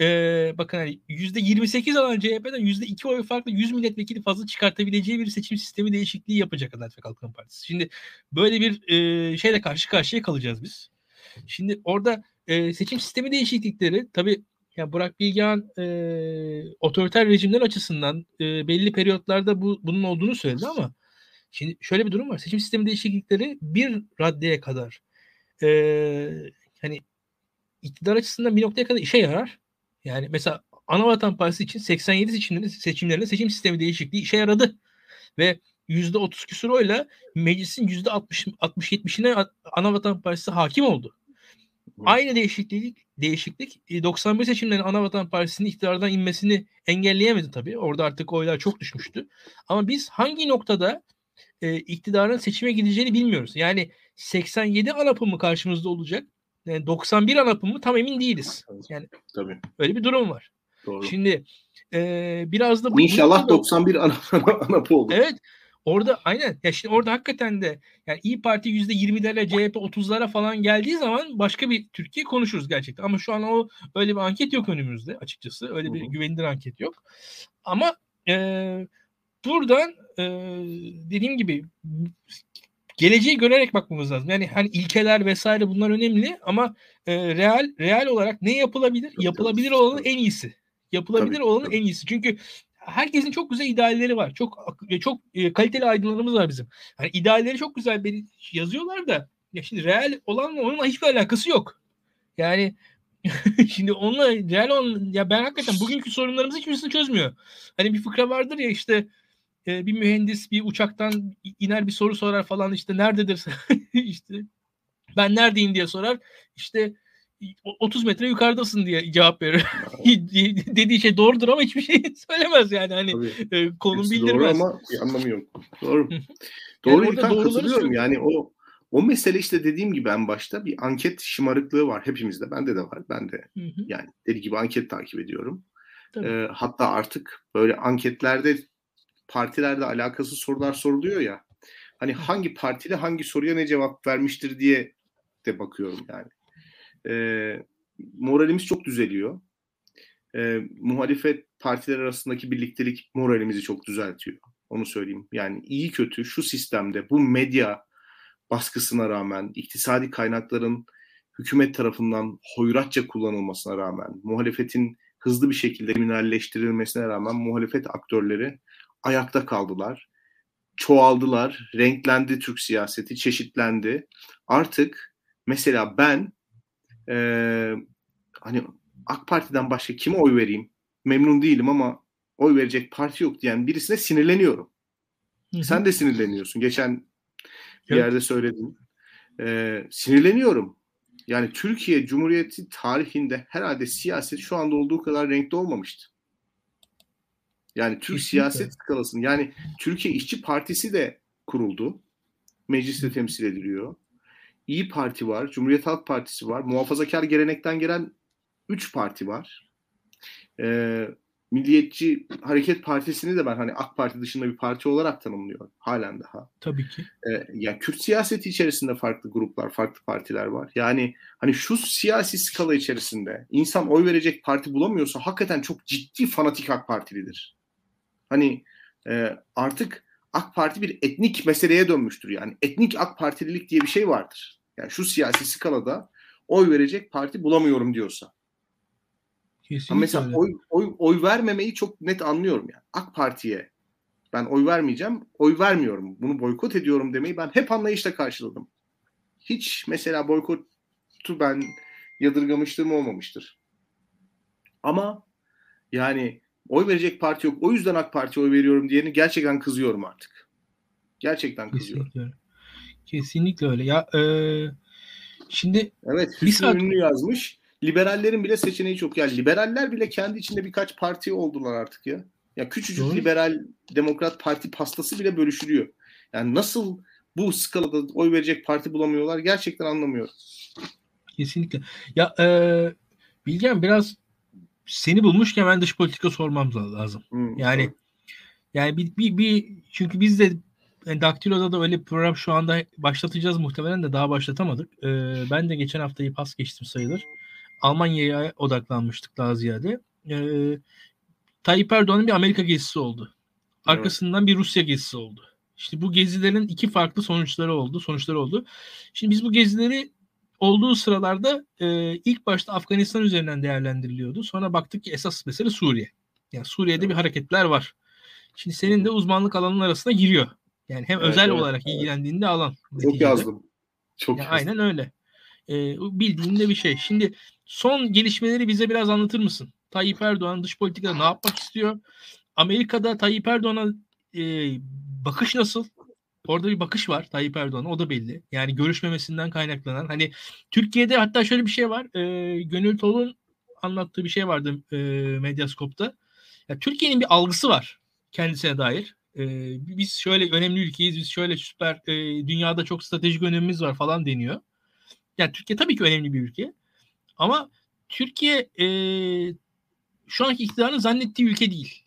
e, bakın hani yüzde 28 alan CHP'den yüzde 2 oy farklı 100 milletvekili fazla çıkartabileceği bir seçim sistemi değişikliği yapacak Adalet ve Kalkınma Partisi. Şimdi böyle bir e, şeyle karşı karşıya kalacağız biz. Şimdi orada e, seçim sistemi değişiklikleri tabii yani Burak Bilgehan e, otoriter rejimler açısından e, belli periyotlarda bu bunun olduğunu söyledi ama şimdi şöyle bir durum var. Seçim sistemi değişiklikleri bir raddeye kadar e, hani iktidar açısından bir noktaya kadar işe yarar. Yani mesela Anavatan Partisi için 87 seçimlerinde, seçimlerinde seçim sistemi değişikliği işe yaradı. Ve %30 küsur oyla meclisin %60-70'ine Anavatan Partisi hakim oldu. Aynı değişiklik değişiklik 91 seçimlerin Anavatan Partisi'nin iktidardan inmesini engelleyemedi tabii. Orada artık oylar çok düşmüştü. Ama biz hangi noktada e, iktidarın seçime gideceğini bilmiyoruz. Yani 87 ANAP'ı mı karşımızda olacak? Yani 91 ANAP'ı mı tam emin değiliz. Yani tabii. Öyle bir durum var. Doğru. Şimdi e, biraz da bu İnşallah 91 ANAP'ı olur. Evet. Orada aynen. Ya şimdi orada hakikaten de yani İyi Parti %20'lere CHP 30'lara falan geldiği zaman başka bir Türkiye konuşuruz gerçekten. Ama şu an o öyle bir anket yok önümüzde açıkçası. Öyle bir Hı-hı. güvenilir anket yok. Ama e, buradan e, dediğim gibi geleceği görerek bakmamız lazım. Yani hani ilkeler vesaire bunlar önemli ama e, real real olarak ne yapılabilir? Tabii, Yapılabilir tabii. olanın en iyisi. Yapılabilir tabii, olanın tabii. en iyisi. Çünkü herkesin çok güzel idealleri var. Çok çok e, kaliteli aydınlarımız var bizim. Hani idealleri çok güzel yazıyorlar da ya şimdi real olanla onunla hiçbir alakası yok. Yani şimdi onunla real olan ya ben hakikaten bugünkü sorunlarımızı hiçbirisini çözmüyor. Hani bir fıkra vardır ya işte e, bir mühendis bir uçaktan iner bir soru sorar falan işte nerededir işte ben neredeyim diye sorar işte 30 metre yukarıdasın diye cevap verir. Dediği şey doğrudur ama hiçbir şey söylemez yani hani e, konum bildirmez. Doğru ama bir anlamı yok. Doğru. doğru yani katılıyorum yani o o mesele işte dediğim gibi en başta bir anket şımarıklığı var hepimizde. Bende de var. Ben de hı hı. yani deli gibi anket takip ediyorum. Ee, hatta artık böyle anketlerde partilerde alakası sorular soruluyor ya. Hani hangi partide hangi soruya ne cevap vermiştir diye de bakıyorum yani. Ee, moralimiz çok düzeliyor. Ee, muhalefet partiler arasındaki birliktelik moralimizi çok düzeltiyor. Onu söyleyeyim. Yani iyi kötü şu sistemde bu medya baskısına rağmen, iktisadi kaynakların hükümet tarafından hoyratça kullanılmasına rağmen, muhalefetin hızlı bir şekilde kriminalleştirilmesine rağmen muhalefet aktörleri ayakta kaldılar. Çoğaldılar, renklendi Türk siyaseti, çeşitlendi. Artık mesela ben e, hani AK Parti'den başka kime oy vereyim? Memnun değilim ama oy verecek parti yok diyen birisine sinirleniyorum. Hı hı. Sen de sinirleniyorsun. Geçen bir evet. yerde söyledim. Ee, sinirleniyorum. Yani Türkiye Cumhuriyeti tarihinde herhalde siyaset şu anda olduğu kadar renkli olmamıştı. Yani Türk Kesinlikle. siyaset skalasının yani Türkiye İşçi Partisi de kuruldu. Mecliste temsil ediliyor. İyi Parti var, Cumhuriyet Halk Partisi var, muhafazakar gelenekten gelen 3 parti var. Ee, Milliyetçi Hareket Partisi'ni de ben hani AK Parti dışında bir parti olarak tanımlıyorum halen daha. Tabii ki. Ee, ya Kürt siyaseti içerisinde farklı gruplar, farklı partiler var. Yani hani şu siyasi skala içerisinde insan oy verecek parti bulamıyorsa hakikaten çok ciddi fanatik AK Partilidir. Hani e, artık AK Parti bir etnik meseleye dönmüştür. Yani etnik AK Partililik diye bir şey vardır. Yani şu siyasi skalada oy verecek parti bulamıyorum diyorsa. Kesinlikle Ama mesela oy, oy, oy vermemeyi çok net anlıyorum yani. AK Parti'ye ben oy vermeyeceğim, oy vermiyorum. Bunu boykot ediyorum demeyi ben hep anlayışla karşıladım. Hiç mesela boykotu ben yadırgamışlığım olmamıştır. Ama yani oy verecek parti yok. O yüzden AK Parti'ye oy veriyorum diyeni gerçekten kızıyorum artık. Gerçekten kızıyorum. Kesinlikle, Kesinlikle öyle. Ya e, şimdi Evet Hüsnü saat... Ünlü yazmış. Liberallerin bile seçeneği çok. Yani liberaller bile kendi içinde birkaç parti oldular artık ya. Ya küçücük Doğru. liberal demokrat parti pastası bile bölüşülüyor. Yani nasıl bu skalada oy verecek parti bulamıyorlar gerçekten anlamıyorum. Kesinlikle. Ya e, Bilgen biraz seni bulmuşken ben dış politika sormam lazım. Hmm, yani doğru. yani bir, bir, bir çünkü biz de yani Daktilo'da da öyle bir program şu anda başlatacağız muhtemelen de daha başlatamadık. Ee, ben de geçen haftayı pas geçtim sayılır. Almanya'ya odaklanmıştık daha ziyade. Ee, Tayyip Erdoğan'ın bir Amerika gezisi oldu. Arkasından evet. bir Rusya gezisi oldu. İşte bu gezilerin iki farklı sonuçları oldu, sonuçları oldu. Şimdi biz bu gezileri olduğu sıralarda e, ilk başta Afganistan üzerinden değerlendiriliyordu. Sonra baktık ki esas mesele Suriye. Yani Suriye'de evet. bir hareketler var. Şimdi senin de uzmanlık alanının arasına giriyor. Yani hem evet, özel evet, olarak evet. ilgilendiğinde alan. Çok neticede. yazdım. Çok yani yazdım. Aynen öyle. E, bildiğinde bir şey. Şimdi son gelişmeleri bize biraz anlatır mısın? Tayyip Erdoğan dış politikada ne yapmak istiyor? Amerika'da Tayyip Erdoğan'a e, bakış nasıl? Orada bir bakış var Tayyip Erdoğan'a o da belli. Yani görüşmemesinden kaynaklanan. Hani Türkiye'de hatta şöyle bir şey var. E, Gönül Tol'un anlattığı bir şey vardı e, Medyaskop'ta. Ya, Türkiye'nin bir algısı var kendisine dair. E, biz şöyle önemli ülkeyiz, biz şöyle süper e, dünyada çok stratejik önemimiz var falan deniyor. Yani Türkiye tabii ki önemli bir ülke. Ama Türkiye e, şu anki iktidarın zannettiği ülke değil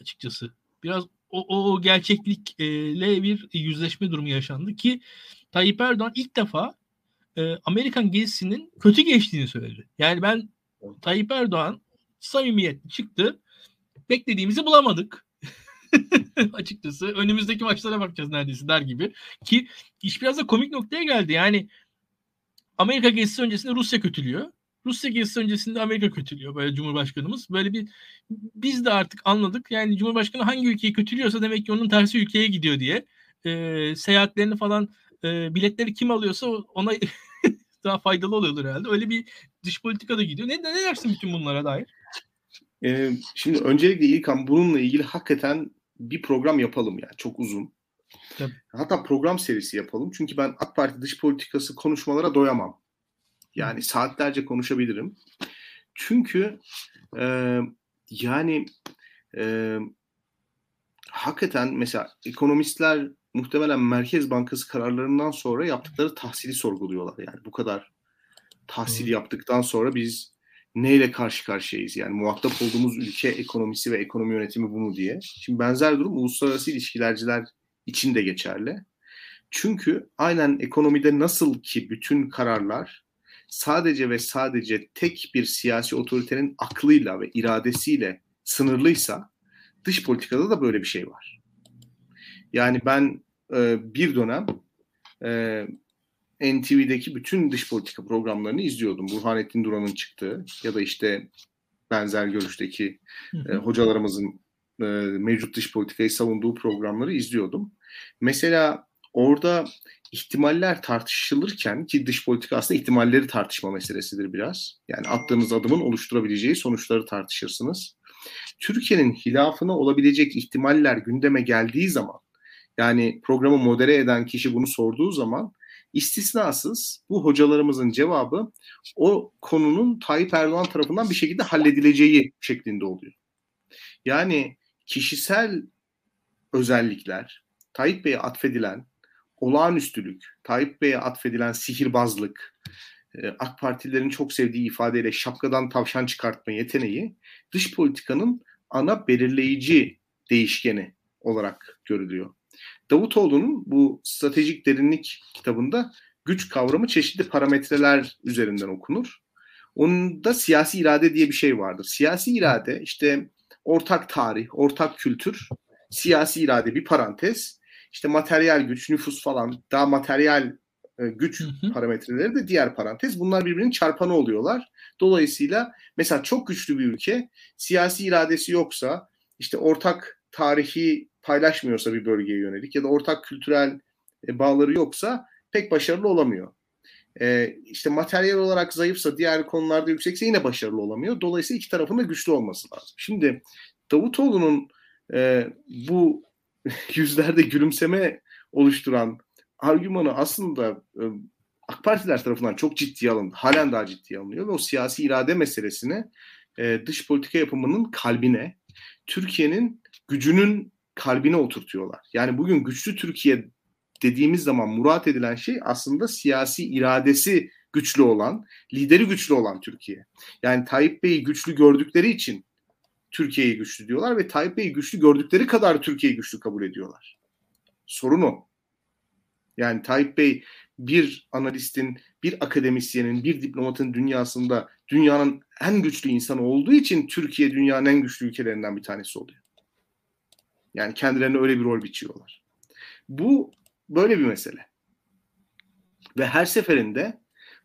açıkçası. Biraz o, o gerçeklikle bir yüzleşme durumu yaşandı ki Tayyip Erdoğan ilk defa e, Amerikan gezisinin kötü geçtiğini söyledi. Yani ben Tayyip Erdoğan samimiyetli çıktı. Beklediğimizi bulamadık. açıkçası önümüzdeki maçlara bakacağız neredeyse der gibi. Ki iş biraz da komik noktaya geldi. Yani Amerika gezisi öncesinde Rusya kötülüyor. Rusya gezisi öncesinde Amerika kötülüyor böyle Cumhurbaşkanımız. Böyle bir biz de artık anladık. Yani Cumhurbaşkanı hangi ülkeyi kötülüyorsa demek ki onun tersi ülkeye gidiyor diye. E, seyahatlerini falan e, biletleri kim alıyorsa ona daha faydalı oluyordur herhalde. Öyle bir dış politika da gidiyor. Ne, ne dersin bütün bunlara dair? Ee, şimdi öncelikle İlkan bununla ilgili hakikaten bir program yapalım yani çok uzun. Tabii. Hatta program serisi yapalım. Çünkü ben AK Parti dış politikası konuşmalara doyamam. Yani saatlerce konuşabilirim. Çünkü e, yani e, hakikaten mesela ekonomistler muhtemelen Merkez Bankası kararlarından sonra yaptıkları tahsili sorguluyorlar. Yani bu kadar tahsil hmm. yaptıktan sonra biz neyle karşı karşıyayız? Yani muhatap olduğumuz ülke ekonomisi ve ekonomi yönetimi bu mu diye. Şimdi benzer durum uluslararası ilişkilerciler için de geçerli. Çünkü aynen ekonomide nasıl ki bütün kararlar sadece ve sadece tek bir siyasi otoritenin aklıyla ve iradesiyle sınırlıysa dış politikada da böyle bir şey var. Yani ben e, bir dönem e, NTV'deki bütün dış politika programlarını izliyordum. Burhanettin Duran'ın çıktığı ya da işte benzer görüşteki e, hocalarımızın e, mevcut dış politikayı savunduğu programları izliyordum. Mesela orada ihtimaller tartışılırken ki dış politika aslında ihtimalleri tartışma meselesidir biraz. Yani attığınız adımın oluşturabileceği sonuçları tartışırsınız. Türkiye'nin hilafına olabilecek ihtimaller gündeme geldiği zaman yani programı modere eden kişi bunu sorduğu zaman istisnasız bu hocalarımızın cevabı o konunun Tayyip Erdoğan tarafından bir şekilde halledileceği şeklinde oluyor. Yani kişisel özellikler, Tayyip Bey'e atfedilen olağanüstülük, Tayyip Bey'e atfedilen sihirbazlık, e, AK Partililerin çok sevdiği ifadeyle şapkadan tavşan çıkartma yeteneği dış politikanın ana belirleyici değişkeni olarak görülüyor. Davutoğlu'nun bu stratejik derinlik kitabında güç kavramı çeşitli parametreler üzerinden okunur. Onun da siyasi irade diye bir şey vardır. Siyasi irade işte ortak tarih, ortak kültür, siyasi irade bir parantez, işte materyal güç, nüfus falan daha materyal e, güç hı hı. parametreleri de diğer parantez. Bunlar birbirinin çarpanı oluyorlar. Dolayısıyla mesela çok güçlü bir ülke siyasi iradesi yoksa işte ortak tarihi paylaşmıyorsa bir bölgeye yönelik ya da ortak kültürel e, bağları yoksa pek başarılı olamıyor. E, işte materyal olarak zayıfsa diğer konularda yüksekse yine başarılı olamıyor. Dolayısıyla iki tarafın da güçlü olması lazım. Şimdi Davutoğlu'nun e, bu yüzlerde gülümseme oluşturan argümanı aslında e, AK Partiler tarafından çok ciddiye alındı. Halen daha ciddiye alınıyor ve o siyasi irade meselesini e, dış politika yapımının kalbine, Türkiye'nin gücünün kalbine oturtuyorlar. Yani bugün güçlü Türkiye dediğimiz zaman murat edilen şey aslında siyasi iradesi güçlü olan, lideri güçlü olan Türkiye. Yani Tayyip Bey'i güçlü gördükleri için Türkiye'yi güçlü diyorlar ve Tayyip Bey'i güçlü gördükleri kadar Türkiye'yi güçlü kabul ediyorlar. Sorun o. Yani Tayyip Bey bir analistin, bir akademisyenin, bir diplomatın dünyasında dünyanın en güçlü insanı olduğu için Türkiye dünyanın en güçlü ülkelerinden bir tanesi oluyor. Yani kendilerine öyle bir rol biçiyorlar. Bu böyle bir mesele. Ve her seferinde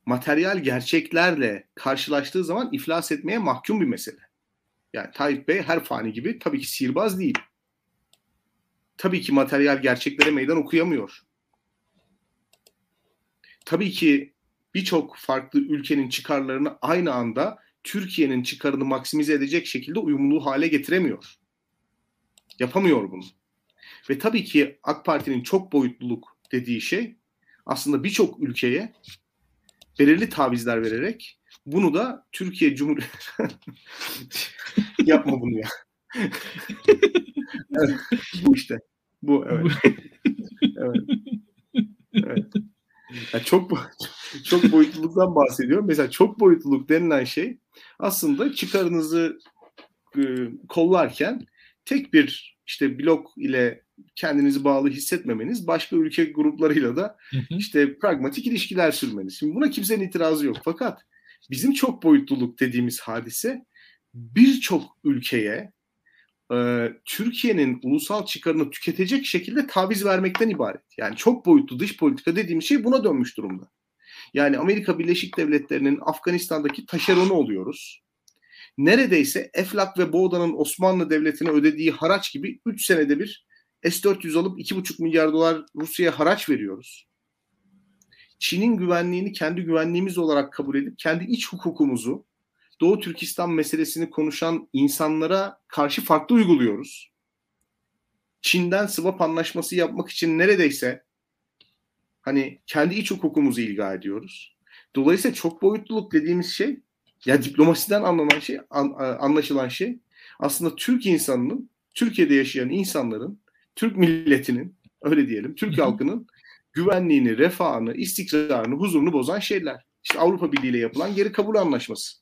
materyal gerçeklerle karşılaştığı zaman iflas etmeye mahkum bir mesele. Yani Tayyip Bey her fani gibi tabii ki sihirbaz değil. Tabii ki materyal gerçeklere meydan okuyamıyor. Tabii ki birçok farklı ülkenin çıkarlarını aynı anda Türkiye'nin çıkarını maksimize edecek şekilde uyumlu hale getiremiyor. Yapamıyor bunu. Ve tabii ki AK Parti'nin çok boyutluluk dediği şey aslında birçok ülkeye belirli tavizler vererek bunu da Türkiye Cumhuriyeti yapma bunu ya. evet, bu işte. Bu evet. evet. evet. Yani çok çok boyutluluktan bahsediyorum. Mesela çok boyutluluk denilen şey aslında çıkarınızı e, kollarken tek bir işte blok ile kendinizi bağlı hissetmemeniz, başka ülke gruplarıyla da işte pragmatik ilişkiler sürmeniz. Şimdi buna kimsenin itirazı yok. Fakat bizim çok boyutluluk dediğimiz hadise birçok ülkeye e, Türkiye'nin ulusal çıkarını tüketecek şekilde taviz vermekten ibaret. Yani çok boyutlu dış politika dediğimiz şey buna dönmüş durumda. Yani Amerika Birleşik Devletleri'nin Afganistan'daki taşeronu oluyoruz neredeyse Eflak ve Boğda'nın Osmanlı Devleti'ne ödediği haraç gibi 3 senede bir S-400 alıp 2,5 milyar dolar Rusya'ya haraç veriyoruz. Çin'in güvenliğini kendi güvenliğimiz olarak kabul edip kendi iç hukukumuzu Doğu Türkistan meselesini konuşan insanlara karşı farklı uyguluyoruz. Çin'den swap anlaşması yapmak için neredeyse hani kendi iç hukukumuzu ilga ediyoruz. Dolayısıyla çok boyutluluk dediğimiz şey ya diplomasiden anlanan şey an, anlaşılan şey aslında Türk insanının Türkiye'de yaşayan insanların Türk milletinin öyle diyelim Türk halkının güvenliğini, refahını, istikrarını, huzurunu bozan şeyler. İşte Avrupa Birliği ile yapılan geri kabul anlaşması.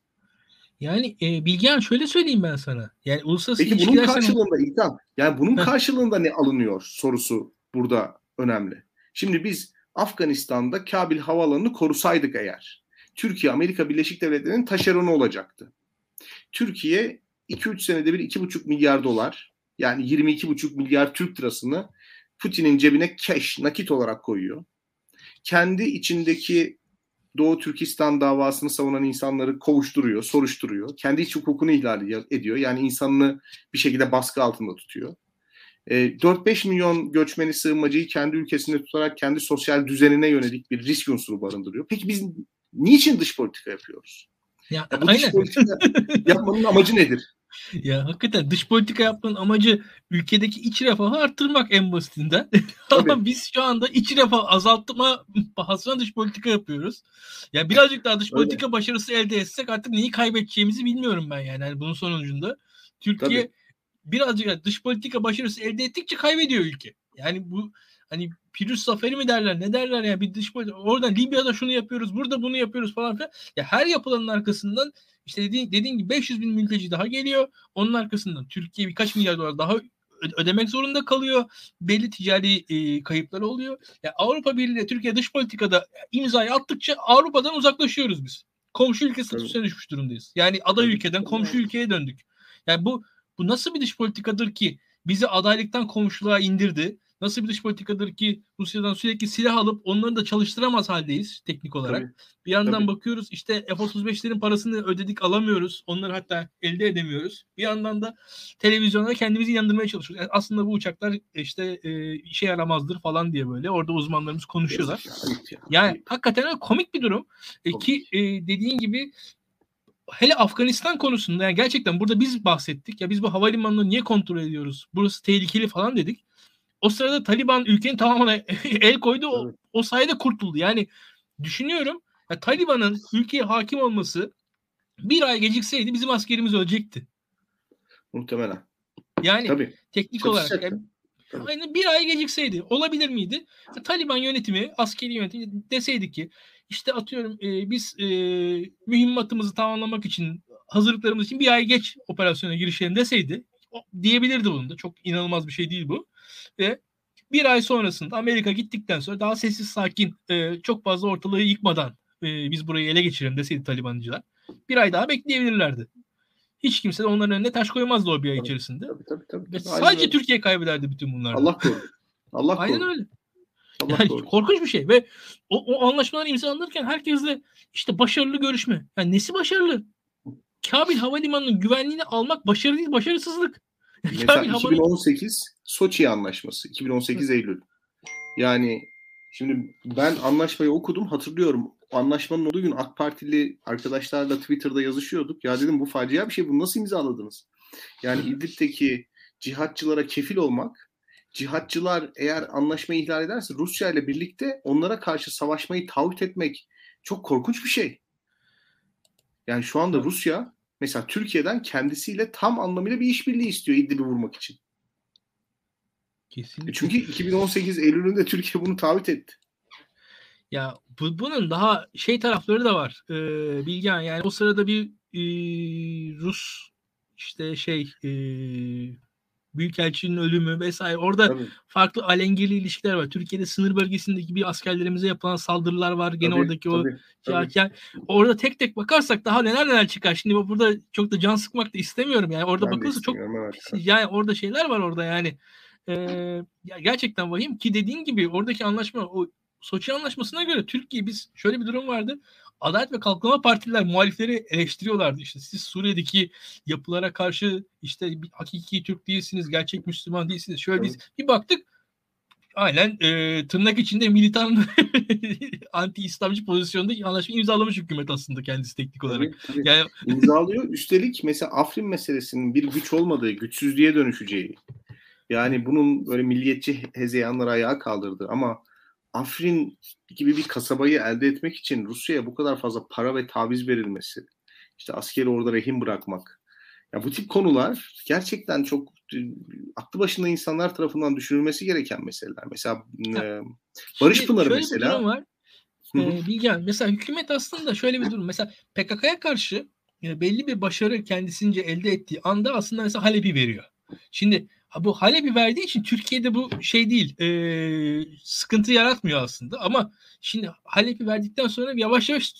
Yani e, Bilgehan şöyle söyleyeyim ben sana. Yani uluslararası Peki bunun karşılığında sana... İlkan, yani bunun karşılığında ne alınıyor sorusu burada önemli. Şimdi biz Afganistan'da Kabil Havaalanı'nı korusaydık eğer Türkiye Amerika Birleşik Devletleri'nin taşeronu olacaktı. Türkiye 2-3 senede bir 2,5 milyar dolar yani 22,5 milyar Türk lirasını Putin'in cebine cash, nakit olarak koyuyor. Kendi içindeki Doğu Türkistan davasını savunan insanları kovuşturuyor, soruşturuyor. Kendi iç hukukunu ihlal ediyor. Yani insanını bir şekilde baskı altında tutuyor. E, 4-5 milyon göçmeni sığınmacıyı kendi ülkesinde tutarak kendi sosyal düzenine yönelik bir risk unsuru barındırıyor. Peki biz niçin dış politika yapıyoruz? Ya, ya bu aynen. dış politika yapmanın amacı nedir? Ya hakikaten dış politika yapmanın amacı ülkedeki iç refahı arttırmak en basitinden. Ama biz şu anda iç refah azaltma pahasına dış politika yapıyoruz. Ya birazcık daha dış politika Öyle. başarısı elde etsek artık neyi kaybedeceğimizi bilmiyorum ben yani. yani bunun sonucunda Türkiye Tabii. birazcık dış politika başarısı elde ettikçe kaybediyor ülke. Yani bu hani Pirüs zaferi mi derler ne derler ya bir dış politika oradan Libya'da şunu yapıyoruz burada bunu yapıyoruz falan filan. Ya her yapılanın arkasından işte dediğin, dediğin gibi 500 bin mülteci daha geliyor. Onun arkasından Türkiye birkaç milyar dolar daha ödemek zorunda kalıyor. Belli ticari e, kayıpları oluyor. Ya Avrupa Birliği ile Türkiye dış politikada imzayı attıkça Avrupa'dan uzaklaşıyoruz biz. Komşu ülke statüsüne düşmüş durumdayız. Yani aday ülkeden komşu ülkeye döndük. Yani bu bu nasıl bir dış politikadır ki bizi adaylıktan komşuluğa indirdi? Nasıl bir dış politikadır ki Rusya'dan sürekli silah alıp onları da çalıştıramaz haldeyiz teknik olarak. Tabii. Bir yandan Tabii. bakıyoruz işte F-35'lerin parasını ödedik alamıyoruz. Onları hatta elde edemiyoruz. Bir yandan da televizyonda kendimizi inandırmaya çalışıyoruz. Yani aslında bu uçaklar işte e, işe yaramazdır falan diye böyle orada uzmanlarımız konuşuyorlar. Yani hakikaten komik bir durum. E, ki e, dediğin gibi hele Afganistan konusunda yani gerçekten burada biz bahsettik. Ya biz bu havalimanını niye kontrol ediyoruz? Burası tehlikeli falan dedik. O sırada Taliban ülkenin tamamına el koydu. O, evet. o sayede kurtuldu. Yani düşünüyorum ya Taliban'ın ülkeye hakim olması bir ay gecikseydi bizim askerimiz ölecekti. Muhtemelen. Yani Tabii. teknik Çok olarak yani, Aynen bir ay gecikseydi olabilir miydi? Taliban yönetimi, askeri yönetimi deseydi ki işte atıyorum e, biz e, mühimmatımızı tamamlamak için hazırlıklarımız için bir ay geç operasyona girişelim deseydi o, diyebilirdi bunu da. Çok inanılmaz bir şey değil bu ve bir ay sonrasında Amerika gittikten sonra daha sessiz sakin e, çok fazla ortalığı yıkmadan e, biz burayı ele geçirelim deseydi Talibancılar. Bir ay daha bekleyebilirlerdi. Hiç kimse de onların önüne taş koymazdı o bir ay içerisinde. Tabii, tabii, tabii, tabii. Sadece Türkiye kaybederdi bütün bunları. Allah korusun. Allah Aynen korusun. öyle. Allah yani korkunç bir şey ve o, o anlaşmalar imzalanırken herkesle işte başarılı görüşme. Yani nesi başarılı? Kabil Havalimanı'nın güvenliğini almak başarı değil, başarısızlık. Mesela 2018 Soçi anlaşması. 2018 Hı. Eylül. Yani şimdi ben anlaşmayı okudum hatırlıyorum. Anlaşmanın olduğu gün AK Partili arkadaşlarla Twitter'da yazışıyorduk. Ya dedim bu facia bir şey. Bunu nasıl imzaladınız? Yani İdlib'deki cihatçılara kefil olmak cihatçılar eğer anlaşmayı ihlal ederse Rusya ile birlikte onlara karşı savaşmayı taahhüt etmek çok korkunç bir şey. Yani şu anda Rusya mesela Türkiye'den kendisiyle tam anlamıyla bir işbirliği istiyor İdlib'i vurmak için. Kesinlikle. E çünkü 2018 Eylül'ünde Türkiye bunu taahhüt etti. Ya bu, bunun daha şey tarafları da var. Ee, Bilgen yani o sırada bir e, Rus işte şey e, Büyükelçinin ölümü vesaire. Orada Tabii. farklı alengirli ilişkiler var. Türkiye'de sınır bölgesindeki bir askerlerimize yapılan saldırılar var. Gene tabii, oradaki tabii, o tabii. Yani orada tek tek bakarsak daha neler neler çıkar. Şimdi burada çok da can sıkmak da istemiyorum yani. Orada bakılırsa çok evet. yani orada şeyler var orada yani. Ee, ya gerçekten vahim ki dediğin gibi oradaki anlaşma o Soçi Anlaşması'na göre Türkiye biz şöyle bir durum vardı. Adalet ve Kalkınma Partiler muhalifleri eleştiriyorlardı. İşte siz Suriye'deki yapılara karşı işte bir hakiki Türk değilsiniz, gerçek Müslüman değilsiniz. Şöyle evet. bir baktık aynen e, tırnak içinde militan anti-İslamcı pozisyonda anlaşma imzalamış hükümet aslında kendisi teknik olarak. Tabii, tabii. Yani imzalıyor. Üstelik mesela Afrin meselesinin bir güç olmadığı, güçsüzlüğe dönüşeceği Yani bunun böyle milliyetçi hezeyanları ayağa kaldırdı ama Afrin gibi bir kasabayı elde etmek için Rusya'ya bu kadar fazla para ve taviz verilmesi, işte askeri orada rehin bırakmak. Ya bu tip konular gerçekten çok e, aklı başında insanlar tarafından düşünülmesi gereken meseleler. Mesela e, Barış Şimdi Pınarı şöyle mesela. bir durum var. Ee, Bilgehan, mesela hükümet aslında şöyle bir durum. Mesela PKK'ya karşı belli bir başarı kendisince elde ettiği anda aslında mesela Halep'i veriyor. Şimdi bu Halep'i verdiği için Türkiye'de bu şey değil, e, sıkıntı yaratmıyor aslında. Ama şimdi Halep'i verdikten sonra yavaş yavaş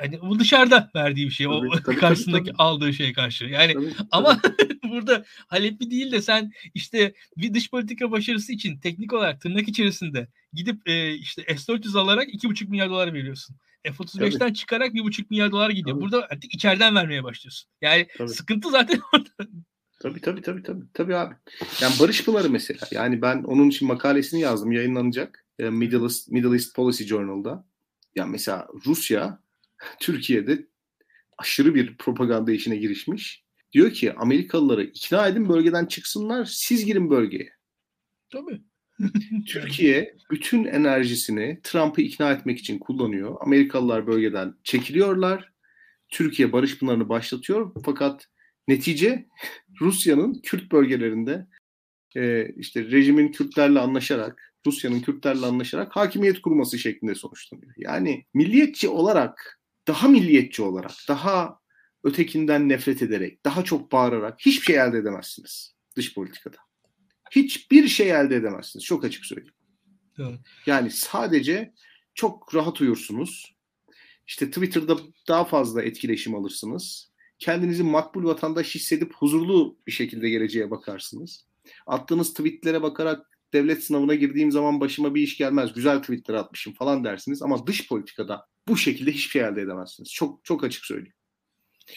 yani bu dışarıda verdiği bir şey. o Tabii, tabii, karşısındaki tabii, tabii. aldığı şey karşı. Yani Tabii, tabii. ama burada Halep'i değil de sen işte bir dış politika başarısı için teknik olarak tırnak içerisinde gidip e, işte S-400 alarak 2,5 milyar dolar veriyorsun. F-35'ten çıkarak 1,5 milyar dolar gidiyor. Tabii. Burada artık içeriden vermeye başlıyorsun. Yani Tabii. sıkıntı zaten orada. Tabii tabii tabii tabii. Tabii abi. Yani Barış Pınarı mesela. Yani ben onun için makalesini yazdım. Yayınlanacak. E, Middle East, Middle East Policy Journal'da. Ya mesela Rusya Türkiye'de aşırı bir propaganda işine girişmiş. Diyor ki Amerikalıları ikna edin bölgeden çıksınlar. Siz girin bölgeye. Tabii. Türkiye bütün enerjisini Trump'ı ikna etmek için kullanıyor. Amerikalılar bölgeden çekiliyorlar. Türkiye barış pınarını başlatıyor. Fakat netice Rusya'nın Kürt bölgelerinde e, işte rejimin Kürtlerle anlaşarak, Rusya'nın Kürtlerle anlaşarak hakimiyet kurması şeklinde sonuçlanıyor. Yani milliyetçi olarak, daha milliyetçi olarak, daha ötekinden nefret ederek, daha çok bağırarak hiçbir şey elde edemezsiniz dış politikada. Hiçbir şey elde edemezsiniz. Çok açık söyleyeyim. Yani sadece çok rahat uyursunuz. İşte Twitter'da daha fazla etkileşim alırsınız. Kendinizi makbul vatandaş hissedip huzurlu bir şekilde geleceğe bakarsınız. Attığınız tweetlere bakarak devlet sınavına girdiğim zaman başıma bir iş gelmez. Güzel tweetler atmışım falan dersiniz. Ama dış politikada bu şekilde hiçbir şey elde edemezsiniz. Çok çok açık söyleyeyim.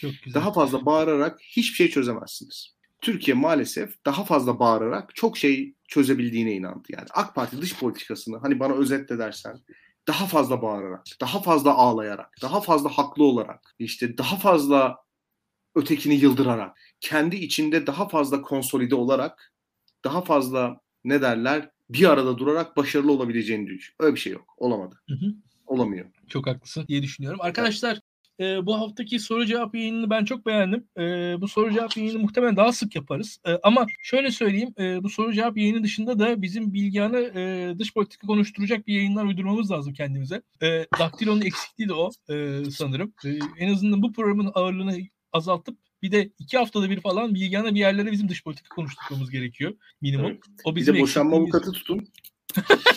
Çok güzel. Daha fazla bağırarak hiçbir şey çözemezsiniz. Türkiye maalesef daha fazla bağırarak çok şey çözebildiğine inandı. Yani AK Parti dış politikasını hani bana özetle dersen daha fazla bağırarak, daha fazla ağlayarak, daha fazla haklı olarak, işte daha fazla ötekini yıldırarak, kendi içinde daha fazla konsolide olarak, daha fazla ne derler bir arada durarak başarılı olabileceğini düşün. Öyle bir şey yok. Olamadı. Hı hı. Olamıyor. Çok haklısın diye düşünüyorum. Arkadaşlar e, bu haftaki soru cevap yayınını ben çok beğendim. E, bu soru cevap yayını muhtemelen daha sık yaparız. E, ama şöyle söyleyeyim e, bu soru cevap yayını dışında da bizim Bilgehan'ı e, dış politika konuşturacak bir yayınlar uydurmamız lazım kendimize. E, Daktilo'nun eksikliği de o e, sanırım. E, en azından bu programın ağırlığını azaltıp bir de iki haftada bir falan Bilgehan'la bir yerlere bizim dış politika konuşturmamız gerekiyor minimum. Evet. O Bir bizim de boşanma avukatı tutun.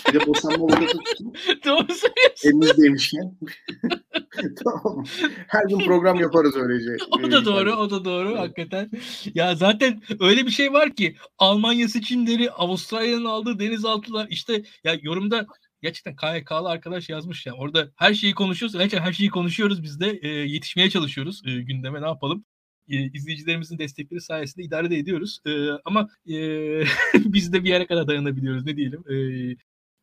bir de boşanma avukatı tutun. Doğru söylüyorsun. Elinizdeymişken. tamam. Her gün program yaparız öylece. O da doğru, o da doğru Evet. hakikaten. Ya zaten öyle bir şey var ki Almanya seçimleri, Avustralya'nın aldığı denizaltılar işte ya yorumda gerçekten KYK'lı arkadaş yazmış ya. Orada her şeyi konuşuyoruz. Gerçekten her şeyi konuşuyoruz biz de. e, yetişmeye çalışıyoruz e, gündeme ne yapalım. E, izleyicilerimizin destekleri sayesinde idare de ediyoruz. E, ama e, biz de bir yere kadar dayanabiliyoruz ne diyelim. E,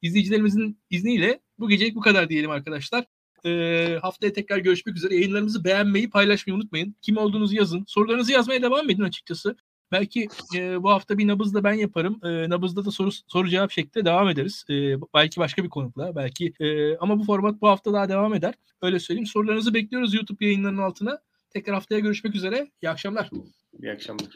izleyicilerimizin izniyle bu gecelik bu kadar diyelim arkadaşlar. E, haftaya tekrar görüşmek üzere. Yayınlarımızı beğenmeyi, paylaşmayı unutmayın. Kim olduğunuzu yazın. Sorularınızı yazmaya devam edin açıkçası. Belki e, bu hafta bir nabızda ben yaparım. E, nabızda da soru soru cevap şeklinde devam ederiz. E, belki başka bir konukla, belki e, ama bu format bu hafta daha devam eder. Öyle söyleyeyim. Sorularınızı bekliyoruz YouTube yayınlarının altına. Tekrar haftaya görüşmek üzere. İyi akşamlar. İyi akşamlar.